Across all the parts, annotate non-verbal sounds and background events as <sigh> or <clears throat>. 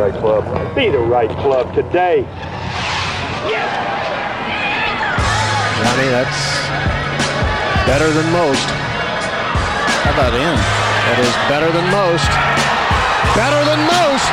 right club. Be the right club today. Johnny, that's better than most. How about in? That is better than most. Better than most.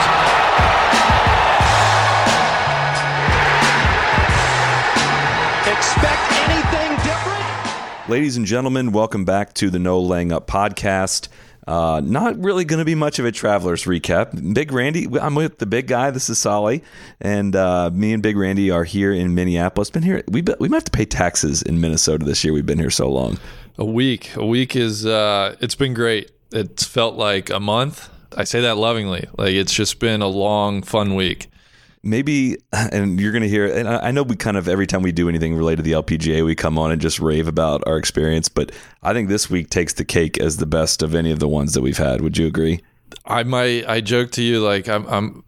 Expect anything different? Ladies and gentlemen, welcome back to the No Laying Up podcast. Uh, not really going to be much of a travelers recap. Big Randy, I'm with the big guy. This is Soly, and uh, me and Big Randy are here in Minneapolis. Been here. We we might have to pay taxes in Minnesota this year. We've been here so long. A week. A week is. Uh, it's been great. It's felt like a month. I say that lovingly. Like it's just been a long, fun week. Maybe, <laughs> and you're going to hear. And I know we kind of every time we do anything related to the LPGA, we come on and just rave about our experience. But I think this week takes the cake as the best of any of the ones that we've had. Would you agree? I might. I joke to you like I'm. I'm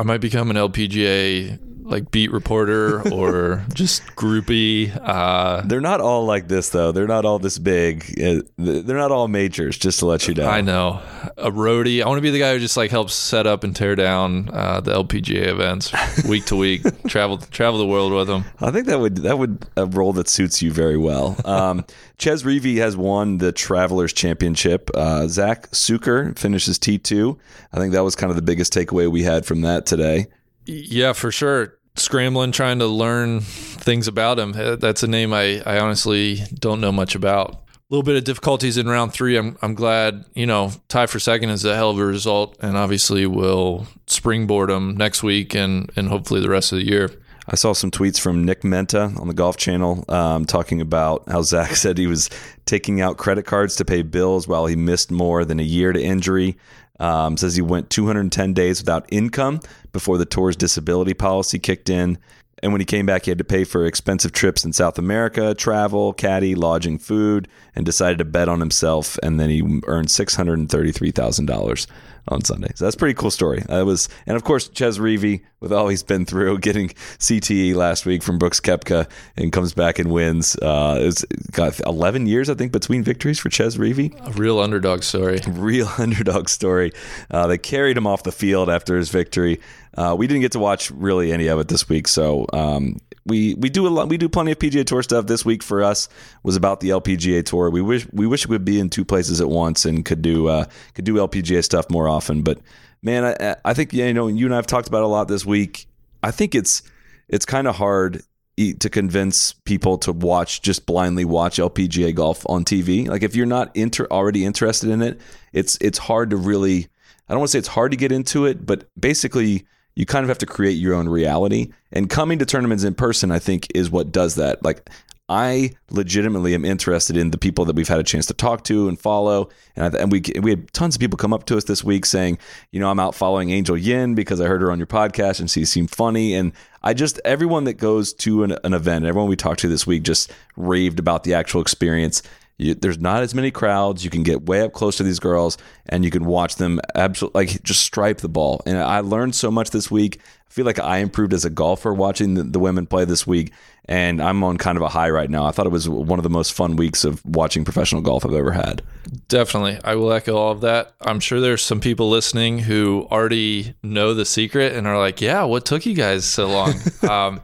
I might become an LPGA like beat reporter or <laughs> just groupie. Uh, They're not all like this though. They're not all this big. Uh, They're not all majors. Just to let you know. I know a roadie. I want to be the guy who just like helps set up and tear down uh, the LPGA events week to week. <laughs> travel travel the world with them. I think that would that would a role that suits you very well. Um, Chez Reavie has won the Travelers Championship. Uh, Zack Sucher finishes T two. I think that was kind of the biggest takeaway we had from that today. Yeah, for sure. Scrambling, trying to learn things about him. Uh, That's a name I, I honestly don't know much about. A little bit of difficulties in round three. I'm I'm glad you know tie for second is a hell of a result, and obviously will springboard him next week and and hopefully the rest of the year. I saw some tweets from Nick Menta on the Golf Channel um, talking about how Zach <laughs> said he was taking out credit cards to pay bills while he missed more than a year to injury. Um, says he went 210 days without income before the tour's disability policy kicked in. And when he came back, he had to pay for expensive trips in South America, travel, caddy, lodging, food, and decided to bet on himself. And then he earned $633,000 on Sunday. So that's a pretty cool story. That was, and of course, Chez Reavie, with all he's been through, <laughs> getting CTE last week from Brooks Koepka and comes back and wins. Uh, it's got 11 years, I think, between victories for Chez Reavie. A real underdog story. <laughs> Real underdog story. Uh, they carried him off the field after his victory. Uh, we didn't get to watch really any of it this week, so um, we we do a lot. We do plenty of PGA Tour stuff. This week for us was about the LPGA Tour. We wish we wish we would be in two places at once and could do uh, could do LPGA stuff more often. But man, I, I think you know you and I have talked about it a lot this week. I think it's it's kind of hard to convince people to watch just blindly watch LPGA golf on TV. Like if you're not inter- already interested in it, it's it's hard to really. I don't want to say it's hard to get into it, but basically you kind of have to create your own reality. And coming to tournaments in person, I think, is what does that. Like, I legitimately am interested in the people that we've had a chance to talk to and follow. And, I, and we we had tons of people come up to us this week saying, you know, I'm out following Angel Yin because I heard her on your podcast and she seemed funny. And I just everyone that goes to an, an event, everyone we talked to this week, just raved about the actual experience. You, there's not as many crowds. You can get way up close to these girls, and you can watch them absolutely like just stripe the ball. And I learned so much this week. I feel like I improved as a golfer watching the, the women play this week, and I'm on kind of a high right now. I thought it was one of the most fun weeks of watching professional golf I've ever had. Definitely. I will echo all of that. I'm sure there's some people listening who already know the secret and are like, yeah, what took you guys so long? <laughs> um,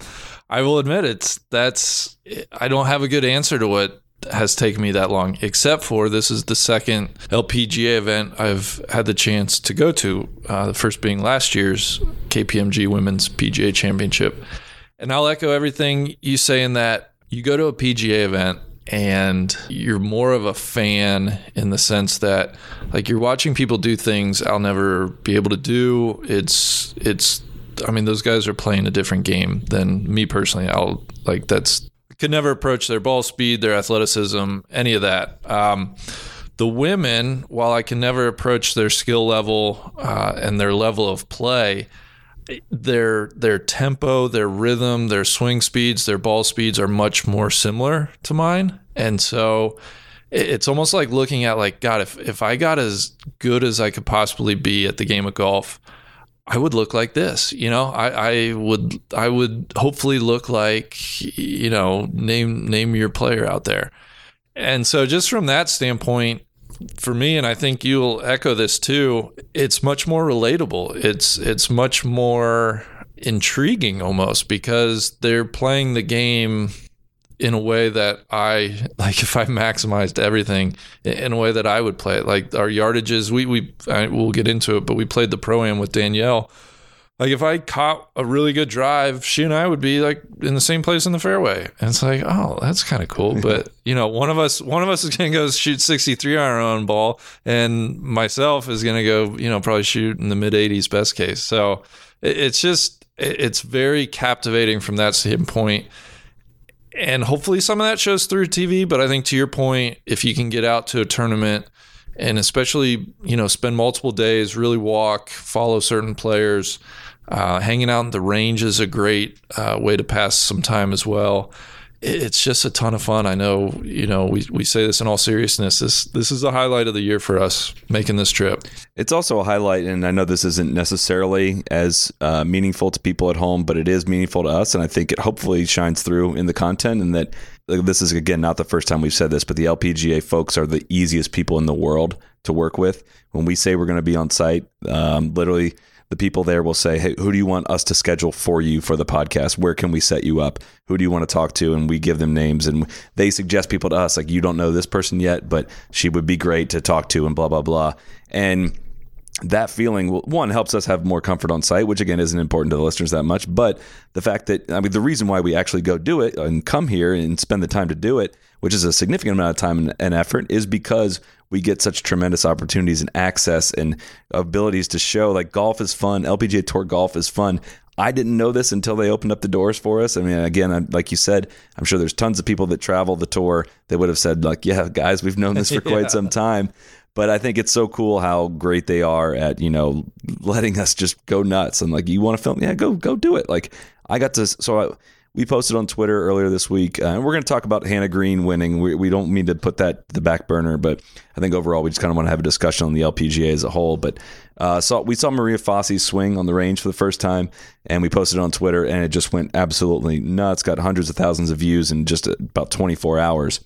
I will admit it's that's I don't have a good answer to what has taken me that long, except for this is the second LPGA event I've had the chance to go to. Uh, the first being last year's KPMG Women's PGA Championship. And I'll echo everything you say in that you go to a PGA event and you're more of a fan in the sense that like you're watching people do things I'll never be able to do. It's it's I mean those guys are playing a different game than me personally. I'll like that's could never approach their ball speed, their athleticism, any of that. Um, the women, while I can never approach their skill level uh, and their level of play, their their tempo, their rhythm, their swing speeds, their ball speeds are much more similar to mine, and so it's almost like looking at like God, if if I got as good as I could possibly be at the game of golf, I would look like this. You know, I, I would I would hopefully look like you know name name your player out there. And so just from that standpoint, for me, and I think you'll echo this too. It's much more relatable. It's it's much more intriguing almost because they're playing the game in a way that I <laughs> like if I maximized everything in a way that I would play it. Like our yardages, we we I, we'll get into it, but we played the pro am with Danielle. Like if I caught a really good drive, she and I would be like in the same place in the fairway, and it's like, oh, that's kind of cool. <laughs> But you know, one of us, one of us is gonna go shoot sixty three on our own ball, and myself is gonna go, you know, probably shoot in the mid eighties best case. So it's just, it's very captivating from that standpoint and hopefully some of that shows through TV. But I think to your point, if you can get out to a tournament and especially you know spend multiple days, really walk, follow certain players, uh, hanging out in the range is a great uh, way to pass some time as well it's just a ton of fun. I know, you know, we, we say this in all seriousness. This this is the highlight of the year for us making this trip. It's also a highlight, and I know this isn't necessarily as uh, meaningful to people at home, but it is meaningful to us, and I think it hopefully shines through in the content. And that this is again not the first time we've said this, but the LPGA folks are the easiest people in the world to work with. When we say we're going to be on site, um, literally the people there will say, Hey, who do you want us to schedule for you for the podcast? Where can we set you up? Who do you want to talk to? And we give them names and they suggest people to us, like, you don't know this person yet, but she would be great to talk to and blah, blah, blah. And that feeling one helps us have more comfort on site which again isn't important to the listeners that much but the fact that i mean the reason why we actually go do it and come here and spend the time to do it which is a significant amount of time and effort is because we get such tremendous opportunities and access and abilities to show like golf is fun lpga tour golf is fun I didn't know this until they opened up the doors for us. I mean, again, like you said, I'm sure there's tons of people that travel the tour that would have said, like, yeah, guys, we've known this for <laughs> quite yeah. some time. But I think it's so cool how great they are at, you know, letting us just go nuts and like, you want to film? Yeah, go, go do it. Like I got to, so I, we posted on Twitter earlier this week, uh, and we're going to talk about Hannah Green winning. We, we don't mean to put that the back burner, but I think overall we just kind of want to have a discussion on the LPGA as a whole. But uh, saw we saw Maria Fassi swing on the range for the first time, and we posted it on Twitter, and it just went absolutely nuts. Got hundreds of thousands of views in just about 24 hours.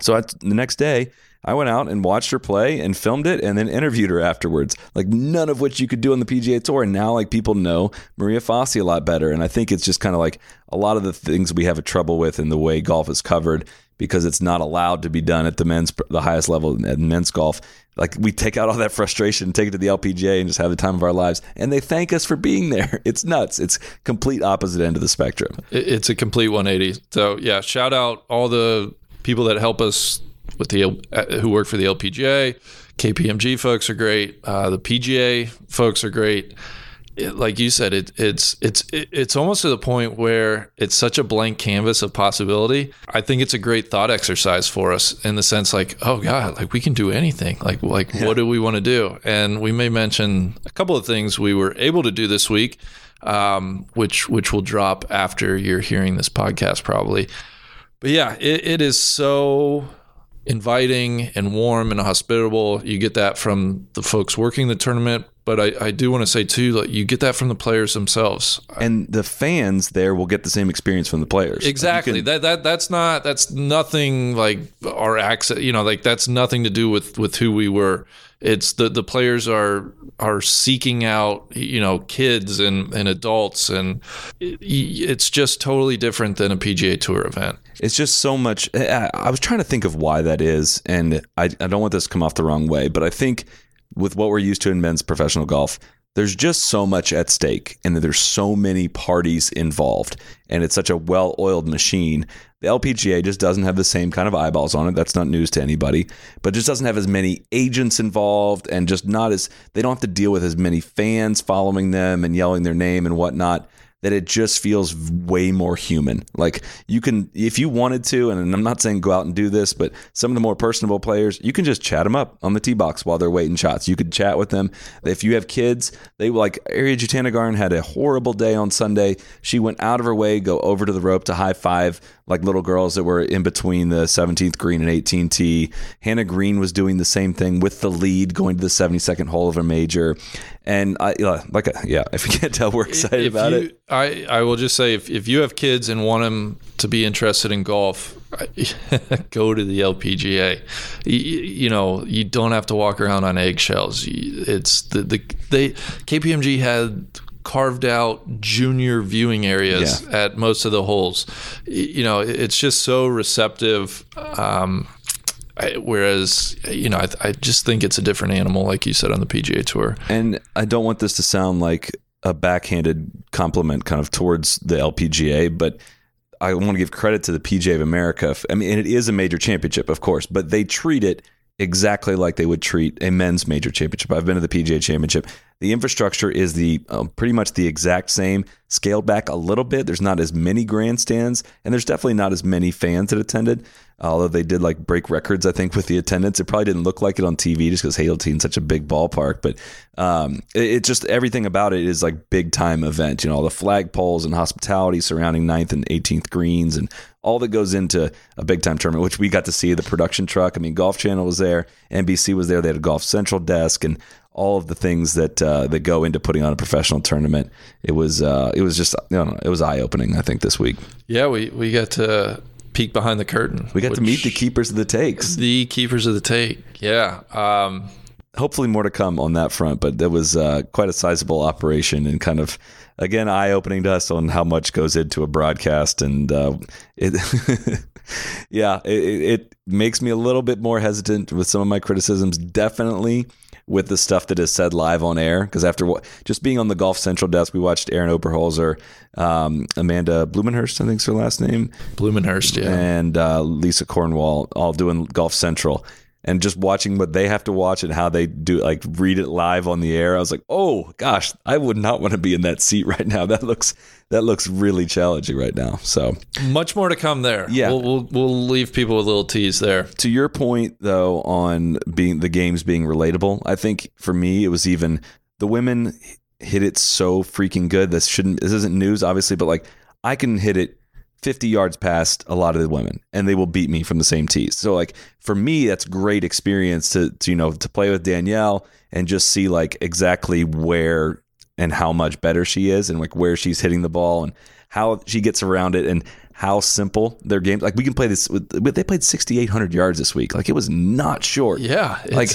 So the next day, I went out and watched her play and filmed it and then interviewed her afterwards. Like none of which you could do on the PGA Tour. And now like people know Maria Fassi a lot better. And I think it's just kind of like a lot of the things we have a trouble with in the way golf is covered because it's not allowed to be done at the men's the highest level in men's golf. Like we take out all that frustration, take it to the LPGA, and just have the time of our lives. And they thank us for being there. <laughs> It's nuts. It's complete opposite end of the spectrum. It's a complete 180. So yeah, shout out all the people that help us with the uh, who work for the LPGA. KPMG folks are great. Uh, the PGA folks are great. It, like you said, it, it's it's it's almost to the point where it's such a blank canvas of possibility. I think it's a great thought exercise for us in the sense, like, oh god, like we can do anything. Like like yeah. what do we want to do? And we may mention a couple of things we were able to do this week, um, which which will drop after you're hearing this podcast probably. But yeah, it, it is so inviting and warm and hospitable. You get that from the folks working the tournament, but I, I do want to say too, like you get that from the players themselves, and the fans there will get the same experience from the players. Exactly. Can, that that that's not that's nothing like our access. You know, like that's nothing to do with with who we were. It's the the players are are seeking out you know kids and and adults, and it, it's just totally different than a PGA Tour event. It's just so much. I, was trying to think of why that is, and I, I don't want this to come off the wrong way, but I think with what we're used to in men's professional golf, there's just so much at stake and there's so many parties involved and it's such a well-oiled machine the lpga just doesn't have the same kind of eyeballs on it that's not news to anybody but just doesn't have as many agents involved and just not as they don't have to deal with as many fans following them and yelling their name and whatnot that it just feels way more human. Like you can, if you wanted to, and I'm not saying go out and do this, but some of the more personable players, you can just chat them up on the tee box while they're waiting shots. You could chat with them. If you have kids, they like Ariya Jutanugarn had a horrible day on Sunday. She went out of her way, go over to the rope to high five like little girls that were in between the 17th green and 18 tee. Hannah Green was doing the same thing with the lead going to the 72nd hole of a major. And I like uh, yeah, <laughs> if you can't tell, we're excited if about you, it. I I will just say if if you have kids and want them to be interested in golf, <laughs> go to the LPGA. You, you, know, you don't have to walk around on eggshells. It's the the they KPMG had carved out junior viewing areas yeah. at most of the holes. You know, it's just so receptive. Um, I, whereas, you know, I, I, just think it's a different animal, like you said on the PGA Tour. And I don't want this to sound like a backhanded compliment kind of towards the LPGA, but I want to give credit to the PGA of America. I mean, and it is a major championship, of course, but they treat it exactly like they would treat a men's major championship. I've been to the PGA championship. The infrastructure is the um, pretty much the exact same, scaled back a little bit. There's not as many grandstands, and there's definitely not as many fans that attended. Although they did like break records, I think with the attendance, it probably didn't look like it on TV just because Hazeltine's such a big ballpark. But um, it, it, just everything about it is like big time event. You know, all the flagpoles and hospitality surrounding 9th and 18th greens and all that goes into a big time tournament, which we got to see the production truck. I mean, Golf Channel was there, NBC was there. They had a Golf Central desk and all of the things that uh, that go into putting on a professional tournament. It was uh, it was just you know, it was eye opening. I think this week. Yeah, we we got to peek behind the curtain. We got to meet the keepers of the takes. The keepers of the take. Yeah. Um, Hopefully more to come on that front, but that was uh, quite a sizable operation and kind of again eye opening to us on how much goes into a broadcast and uh, it. <laughs> yeah, it, it makes me a little bit more hesitant with some of my criticisms. Definitely with the stuff that is said live on air. Because after what, just being on the Golf Central desk, we watched Arron Oberholser, um, Amanda Blumenherst, I think's her last name, Blumenherst, yeah, and uh, Lisa Cornwell, all doing Golf Central and just watching what they have to watch and how they do like read it live on the air i was like oh gosh i would not want to be in that seat <laughs> right now. That looks that looks really challenging right now. So much more to come there. Yeah. We'll, we'll, we'll leave people with a little tease there. To your point though on being the games being relatable i think for me it was even the women hit it so freaking good. This shouldn't this isn't news obviously but like i can hit it 50 yards past a lot of the women and they will beat me from the same tees. So like for me that's great experience to, to, you know to play with Danielle and just see like exactly where and how much better she is and like where she's hitting the ball and how she gets around it and how simple their games like we can play this with, they played 6800 yards this week. Like it was not short. Yeah like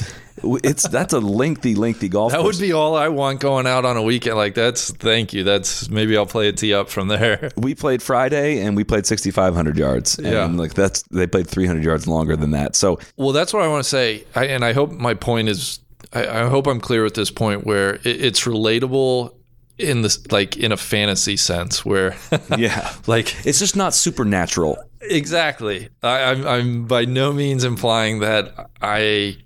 it's that's a lengthy lengthy golf that course. would be all i want going out on a weekend. Like that's thank you. That's maybe i'll play a tee up from there. <laughs> We played friday and we played 6500 yards. Yeah. and like that's they played 300 yards longer than that. So well that's what i want to say. I, and i hope my point is I, I hope i'm clear at this point where it, it's relatable in this like in a fantasy sense where <laughs> yeah. like it's just not supernatural. Exactly. I, I'm, I'm by no means implying that i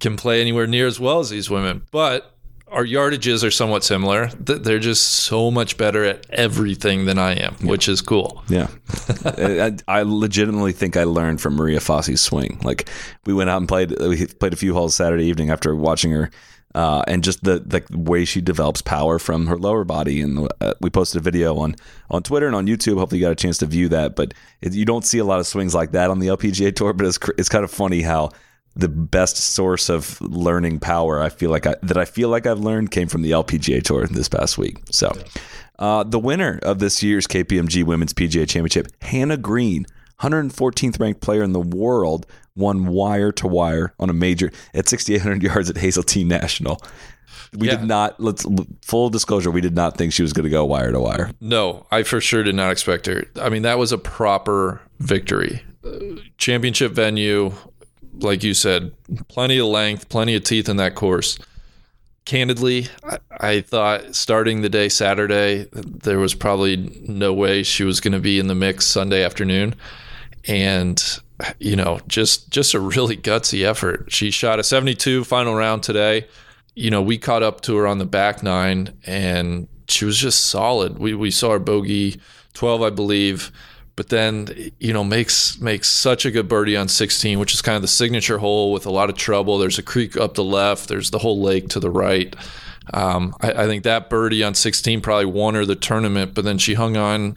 can play anywhere near as well as these women but our yardages are somewhat similar. They're just so much better at everything than i am yeah. which is cool. Yeah. <laughs> I, I, legitimately think i learned from maria Fassi's swing. Like we went out and played we played a few holes saturday evening after watching her uh, and just the the way she develops power from her lower body. And uh, we posted a video on on Twitter and on YouTube. Hopefully, you got a chance to view that. But it, you don't see a lot of swings like that on the LPGA tour. But it's it's kind of funny how the best source of learning power I feel like I, that I feel like I've learned came from the LPGA tour this past week. So. Uh, the winner of this year's KPMG Women's PGA Championship, Hannah Green, 114th ranked player in the world, won wire to wire on a major at 6,800 yards at Hazeltine National. We yeah. did not. Let's full disclosure. We did not think she was going to go wire to wire. No, I for sure did not expect her. I mean, that was a proper victory. championship venue, like you said, plenty of length, plenty of teeth in that course. Candidly, I, I thought starting the day Saturday, there was probably no way she was going to be in the mix Sunday afternoon and you know, just just a really gutsy effort. She shot a 72 final round today. You know, we caught up to her on the back nine, and she was just solid. We we saw her bogey 12, I believe, but then you know makes makes such a good birdie on 16, which is kind of the signature hole with a lot of trouble. There's a creek up the left. There's the whole lake to the right. Um, I, I think that birdie on 16 probably won her the tournament, but then she hung on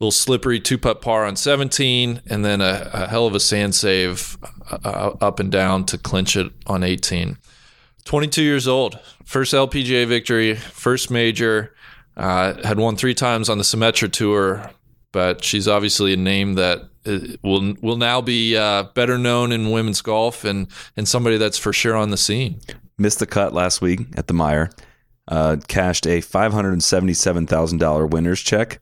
little slippery two putt par on 17, and then a, a hell of a sand save uh, uh up and down to clinch it on 18. 22 years old, first LPGA victory, first major. Uh, had won three times on the Symetra Tour. but she's obviously a name that uh, will will now be uh, better known in women's golf and and somebody that's for sure on the scene. Missed the cut last week at the Meijer. Uh, cashed a five hundred seventy-seven thousand dollar winner's check.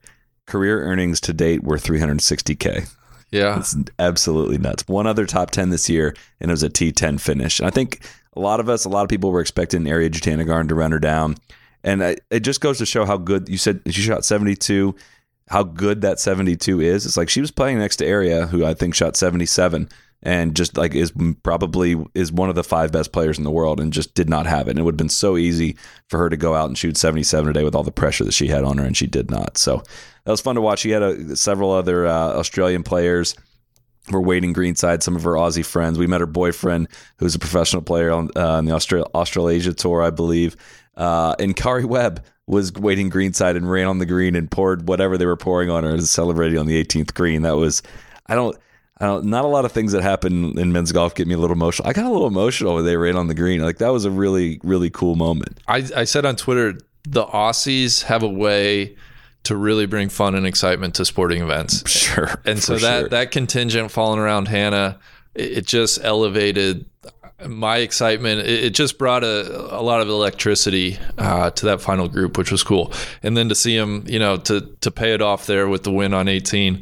Career earnings to date were three hundred sixty k. Yeah, It's absolutely nuts. One other top 10 this year, and it was a T10 finish. And I think a lot of us, a lot of people were expecting Ariya Jutanugarn to run her down. And I, it just goes to show how good you said she shot 72, how good that 72 is. It's like she was playing next to Ariya, who I think shot 77 and just like is probably is one of the five best players in the world and just did not have it. And it would have been so easy for her to go out and shoot 77 today with all the pressure that she had on her, and she did not. So that was fun to watch. She had a, several other uh, Australian players were waiting greenside. Some of her Aussie friends. We met her boyfriend, who's a professional player on, uh, on the Austral- Australasia tour, I believe. Uh, and Karrie Webb was waiting greenside and ran on the green and poured whatever they were pouring on her and celebrating on the 18th green. That was, I don't. I don't, a lot of things that happen in men's golf get me a little emotional. I got a little emotional when they ran on the green. Like that was a really, really cool moment. I, I said on Twitter, the Aussies have a way to really bring fun and excitement to sporting events. <laughs> Sure. And so that sure. that contingent falling around Hannah, it, it just elevated my excitement. It, it just brought a, a lot of electricity uh, to that final group, which was cool. And then to see him, you know, to to pay it off there with the win on 18,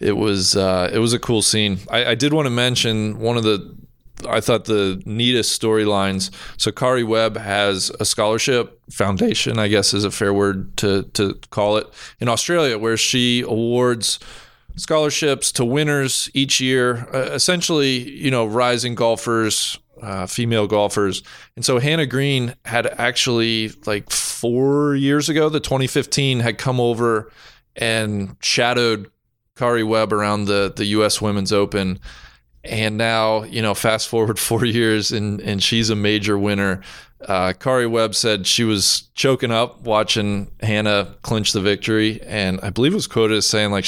it was uh, it was a cool scene. I, I did want to mention one of the I thought the neatest storylines. So Karrie Webb has a scholarship foundation, I guess is a fair word to to call it, in Australia, where she awards scholarships to winners each year. Uh, essentially, you know, rising golfers, uh, female golfers, and so Hannah Green had actually like four years ago, the 2015, had come over and shadowed Karrie Webb around the the U.S. Women's Open. And now you know fast forward <laughs> four years and and she's a major winner. Uh, Karrie Webb said she was choking up watching Hannah clinch the victory. And I believe it was quoted as saying like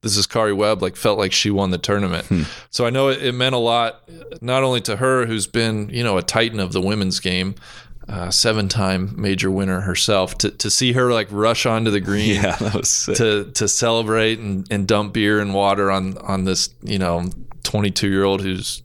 this is Karrie Webb like felt like she won the tournament. So I know it, it meant a lot not only to her who's been you know a titan of the women's game uh, seven time major winner herself to, to see her like rush onto the green <laughs> yeah, that was sick. to to celebrate and, and dump beer and water on on this you know 22 year old whose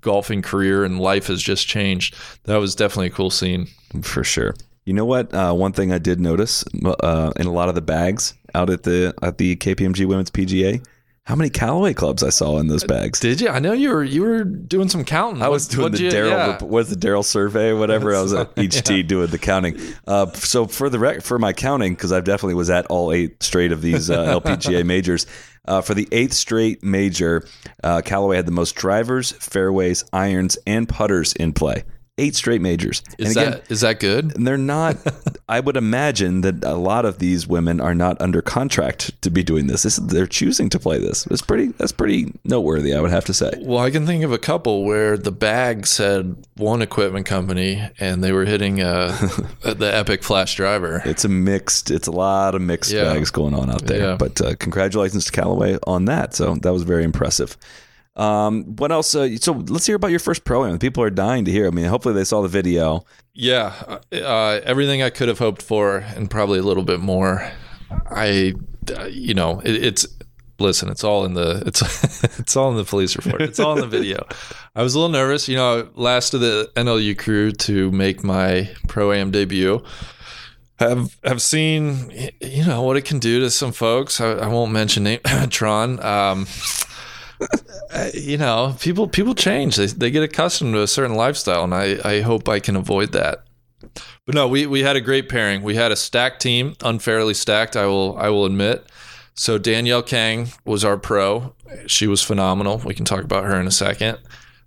golfing career and life has just changed. That was definitely a cool scene. for sure. You know what? Uh, one thing I did notice uh, in a lot of the bags out at the at the KPMG Women's PGA, how many Callaway clubs I saw in those bags. Did you? I know you were you were doing some counting. I was doing the Daryl. yeah. the Daryl survey, whatever? I was at <laughs> each tee doing the counting. Uh, so for the rec- for my counting, because I definitely was at all eight straight of these uh, <laughs> LPGA majors. Uh, for the eighth straight major, uh, Callaway had the most drivers, fairways, irons, and putters in play. Eight straight majors. Is again, that is that good? and they're not. <laughs> I would imagine that a lot of these women are not under contract to be doing this. this they're choosing to play this. It's pretty. That's pretty noteworthy. I would have to say. Well, I can think of a couple where the bag said one equipment company and they were hitting uh, <laughs> the Epic Flash driver. It's a mixed. It's a lot of mixed Yeah. bags going on out there. Yeah. But uh, congratulations to Callaway on that. So that was very impressive. Um, what else? Uh, so let's hear about your first pro am. People are dying to hear. I mean, hopefully they saw the video. Yeah, uh, everything I could have hoped for, and probably a little bit more. I, uh, you know, it, it's listen. It's all in the <laughs> it's it's all in the police report. It's all in the video. I was a little nervous. You know, last of the NLU crew to make my pro am debut. Have have seen you know what it can do to some folks. I, I won't mention name <coughs> Tron. Um, uh, <laughs> you know, people people change. They they get accustomed to a certain lifestyle, and I I hope I can avoid that. But no, we we had a great pairing. We had a stacked team, unfairly stacked. I will I will admit. So Danielle Kang was our pro. She was phenomenal. We can talk about her in a second.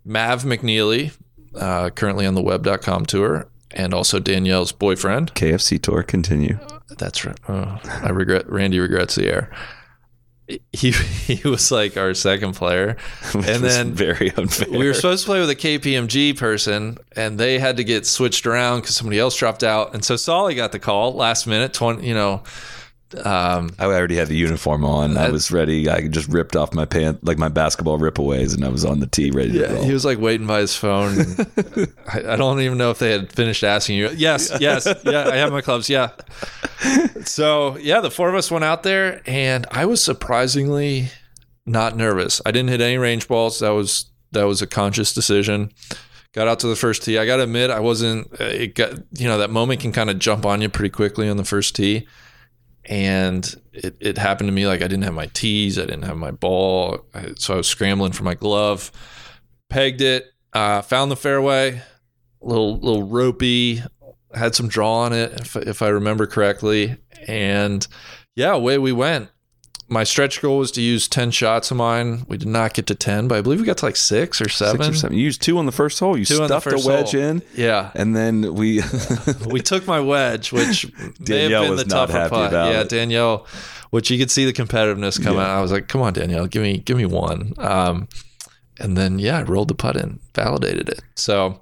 Mav McNealy, uh, currently on the web.com tour, and also Danielle's boyfriend. KFC tour continue. That's right. Oh, I regret. Randy regrets the air. <laughs> He he was like our second player, <laughs> and then very unfair. we were supposed to play with a KPMG person, and they had to get switched around because somebody else dropped out, and so Soly got the call last minute. Twenty, you know, um, I already had the uniform on. I was ready. I just ripped off my pants, like my basketball ripaways, and I was on the tee ready to yeah, he was like waiting by his phone. <laughs> I, I don't even know if they had finished asking you. Yes, yes, yeah, I have my clubs. Yeah. so yeah, the four of us went out there, and I was surprisingly not nervous. I didn't hit any range balls. That was that was a conscious decision. Got out to the first tee. I got to admit, I wasn't. It got you know that moment can kind of jump on you pretty quickly on the first tee, and it, it happened to me like I didn't have my tees, I didn't have my ball, so I was scrambling for my glove. Pegged it, uh, found the fairway, little little ropey, had some draw on it if, if I remember correctly, and yeah, away we went my stretch goal was to use 10 shots of mine. We did not get to 10, but I believe we got to like six or seven. Six or seven. You used two on the first hole. You Two stuffed a wedge hole. in. Yeah. And then we <laughs> we took my wedge, which may Danielle have been was the not tougher happy putt. about yeah, it. Danielle, which you could see the competitiveness come out. I was like, come on, Danielle, give me give me one. Um, and then yeah, I rolled the putt in, validated it. So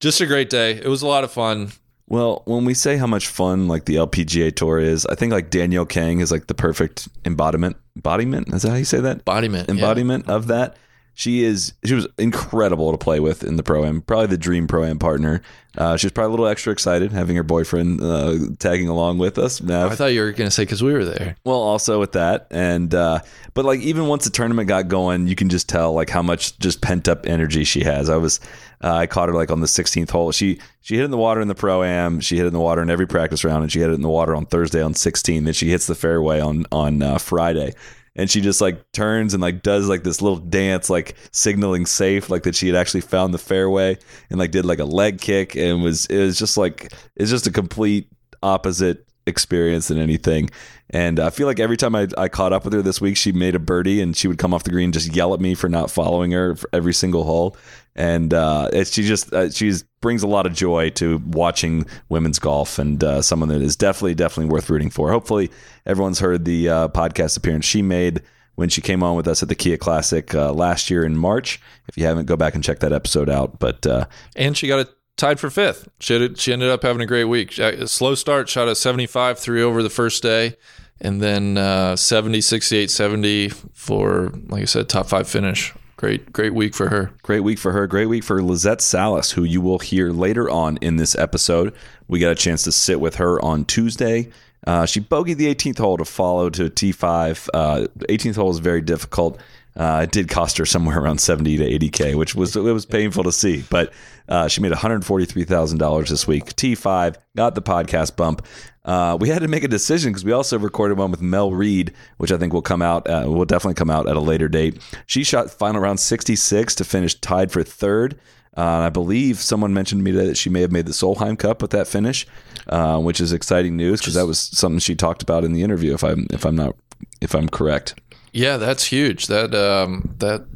just a great day. It was a lot of fun. Well, when we say how much fun like the LPGA tour is, I think like Danielle Kang is like the perfect embodiment. Embodiment is that how you say that? Embodiment. yeah. Embodiment of that. She is. She was incredible to play with in the pro am. Probably the dream pro am partner. Uh, she was probably a little extra excited having her boyfriend uh, tagging along with us. I thought you were gonna say because we were there. Well, also with that, and uh, but like even once the tournament got going, you can just tell like how much just pent up energy she has. I was, uh, I caught her like on the 16th hole. She she hit in the water in the pro am. She hit in the water in every practice round, and she hit it in the water on Thursday on 16. Then she hits the fairway on on uh, Friday. And she just like turns and like does like this little dance, like signaling safe, like that she had actually found the fairway, and like did like a leg kick, and was it was just like it's just a complete opposite experience than anything. And I feel like every time I, I caught up with her this week, she made a birdie and she would come off the green just yell at me for not following her for every single hole. And uh, she just uh, she brings a lot of joy to watching women's golf and uh, someone that is definitely definitely worth rooting for. Hopefully, everyone's heard the uh, podcast appearance she made when she came on with us at the Kia Classic uh, last year in March. If you haven't, go back and check that episode out. But uh, and she got it tied for fifth. She had, she ended up having a great week. A slow start, shot a 75, three over the first day, and then uh, 70, 68, 70 for, like I said, top five finish. Great, great week for her. Great week for her. Great week for Lizette Salas, who you will hear later on in this episode. We got a chance to sit with her on Tuesday. Uh, she bogeyed the 18th hole to follow to T5. Uh, 18th hole is very difficult. Uh, it did cost her somewhere around 70 to 80k, which was it was painful to see. But uh, she made 143 thousand dollars this week. T5 got the podcast bump. Uh, we had to make a decision because we also recorded one with Mel Reid, which I think will come out. Uh, will definitely come out at a later date. She shot final round 66 to finish tied for third. Uh, and I believe someone mentioned to me that she may have made the Solheim Cup with that finish, uh, which is exciting news because that was something she talked about in the interview. If I'm if I'm not if I'm correct. Yeah, that's huge. That um, that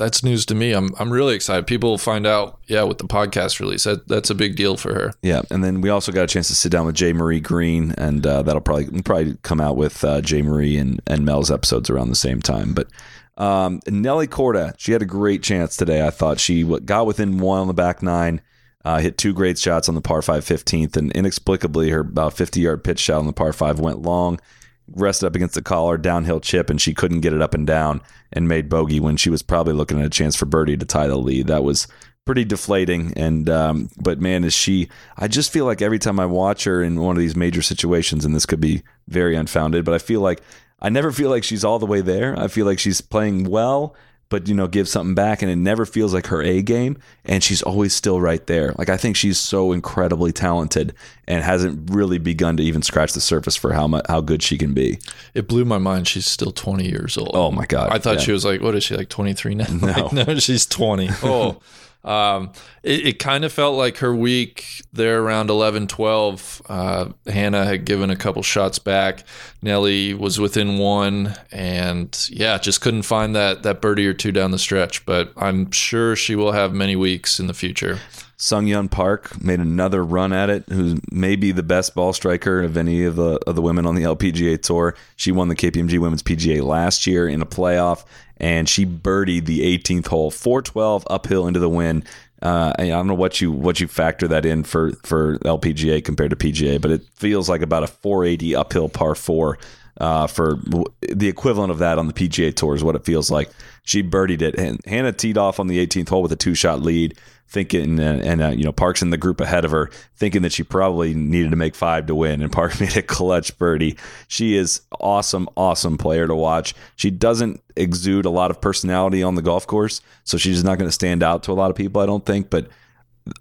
that's news to me. I'm I'm really excited. People will find out. Yeah, with the podcast release, that that's a big deal for her. Yeah, and then we also got a chance to sit down with Jaye Marie Green, and uh, that'll probably probably come out with uh, Jay Marie and, and Mel's episodes around the same time. But um, Nelly Korda, she had a great chance today. I thought she got within one on the back nine, uh, hit two great shots on the par five 15th, and inexplicably her about 50 yard pitch shot on the par five went long, rested up against the collar, downhill chip, and she couldn't get it up and down, and made bogey when she was probably looking at a chance for birdie to tie the lead. That was pretty deflating. And um, but man is she i just feel like every time i watch her in one of these major situations and this could be very unfounded but i feel like i never feel like she's all the way there. I feel like she's playing well but you know give something back and it never feels like her a game and she's always still right there like i think she's so incredibly talented and hasn't really begun to even scratch the surface for how much how good she can be It blew my mind. She's still 20 years old. oh my god I thought Yeah. she was like, what is she like 23 now? Like, <laughs> no, she's 20. Oh, <laughs> um, it, it kind of felt like her week there around 11, 12. Uh, Hannah had given a couple shots back. Nelly was within one, and yeah, just couldn't find that that birdie or two down the stretch. But I'm sure she will have many weeks in the future. Sung Hyun Park made another run at it, who's maybe the best ball striker of any of the of the women on the LPGA tour. She won the KPMG Women's PGA last year in a playoff, and she birdied the 18th hole, 412 uphill into the wind. Uh, I don't know what you what you factor that in for for LPGA compared to PGA, but it feels like about a 480 uphill par four uh, for the equivalent of that on the PGA Tour is what it feels like. She birdied it, and Hannah teed off on the 18th hole with a two shot lead, thinking, and, and uh, you know Parks in the group ahead of her, thinking that she probably needed to make five to win, and <laughs> Park made a clutch birdie. She is awesome, awesome player to watch. She doesn't exude a lot of personality on the golf course, so she's not going to stand out to a lot of people, I don't think, but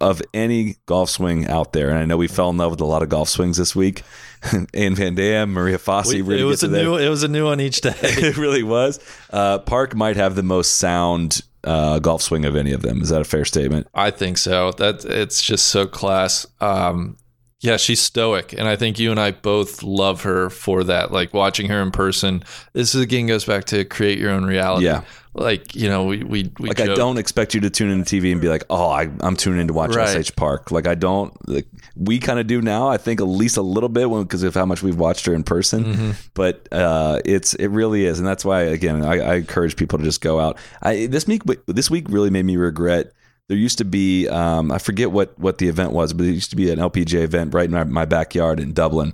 of any golf swing out there, and I know we fell in love with a lot of golf swings this week. <laughs> Anne Van Dam, Maria Fassi. We- it was a new it was a new one each day. <laughs> it really was. Uh, Park might have the most sound uh, golf swing of any of them. Is that a fair statement? I think so. That it's just so class. Um, yeah, she's stoic, and I think you and I both love her for that. Like watching her in person. This again goes back to create your own reality. Yeah. Like you know, we we, we Like I don't expect you to tune in to TV and be like, "Oh, I, I'm tuning in to watch Right. SH Park." Like I don't. Like, we kind of do now. I think at least a little bit because of how much we've watched her in person. Mm-hmm. But uh, it's it really is, and that's why again I, I encourage people to just go out. I this week this week really made me regret. There used to be um, I forget what what the event was, but there used to be an LPGA event right in my, my backyard in Dublin.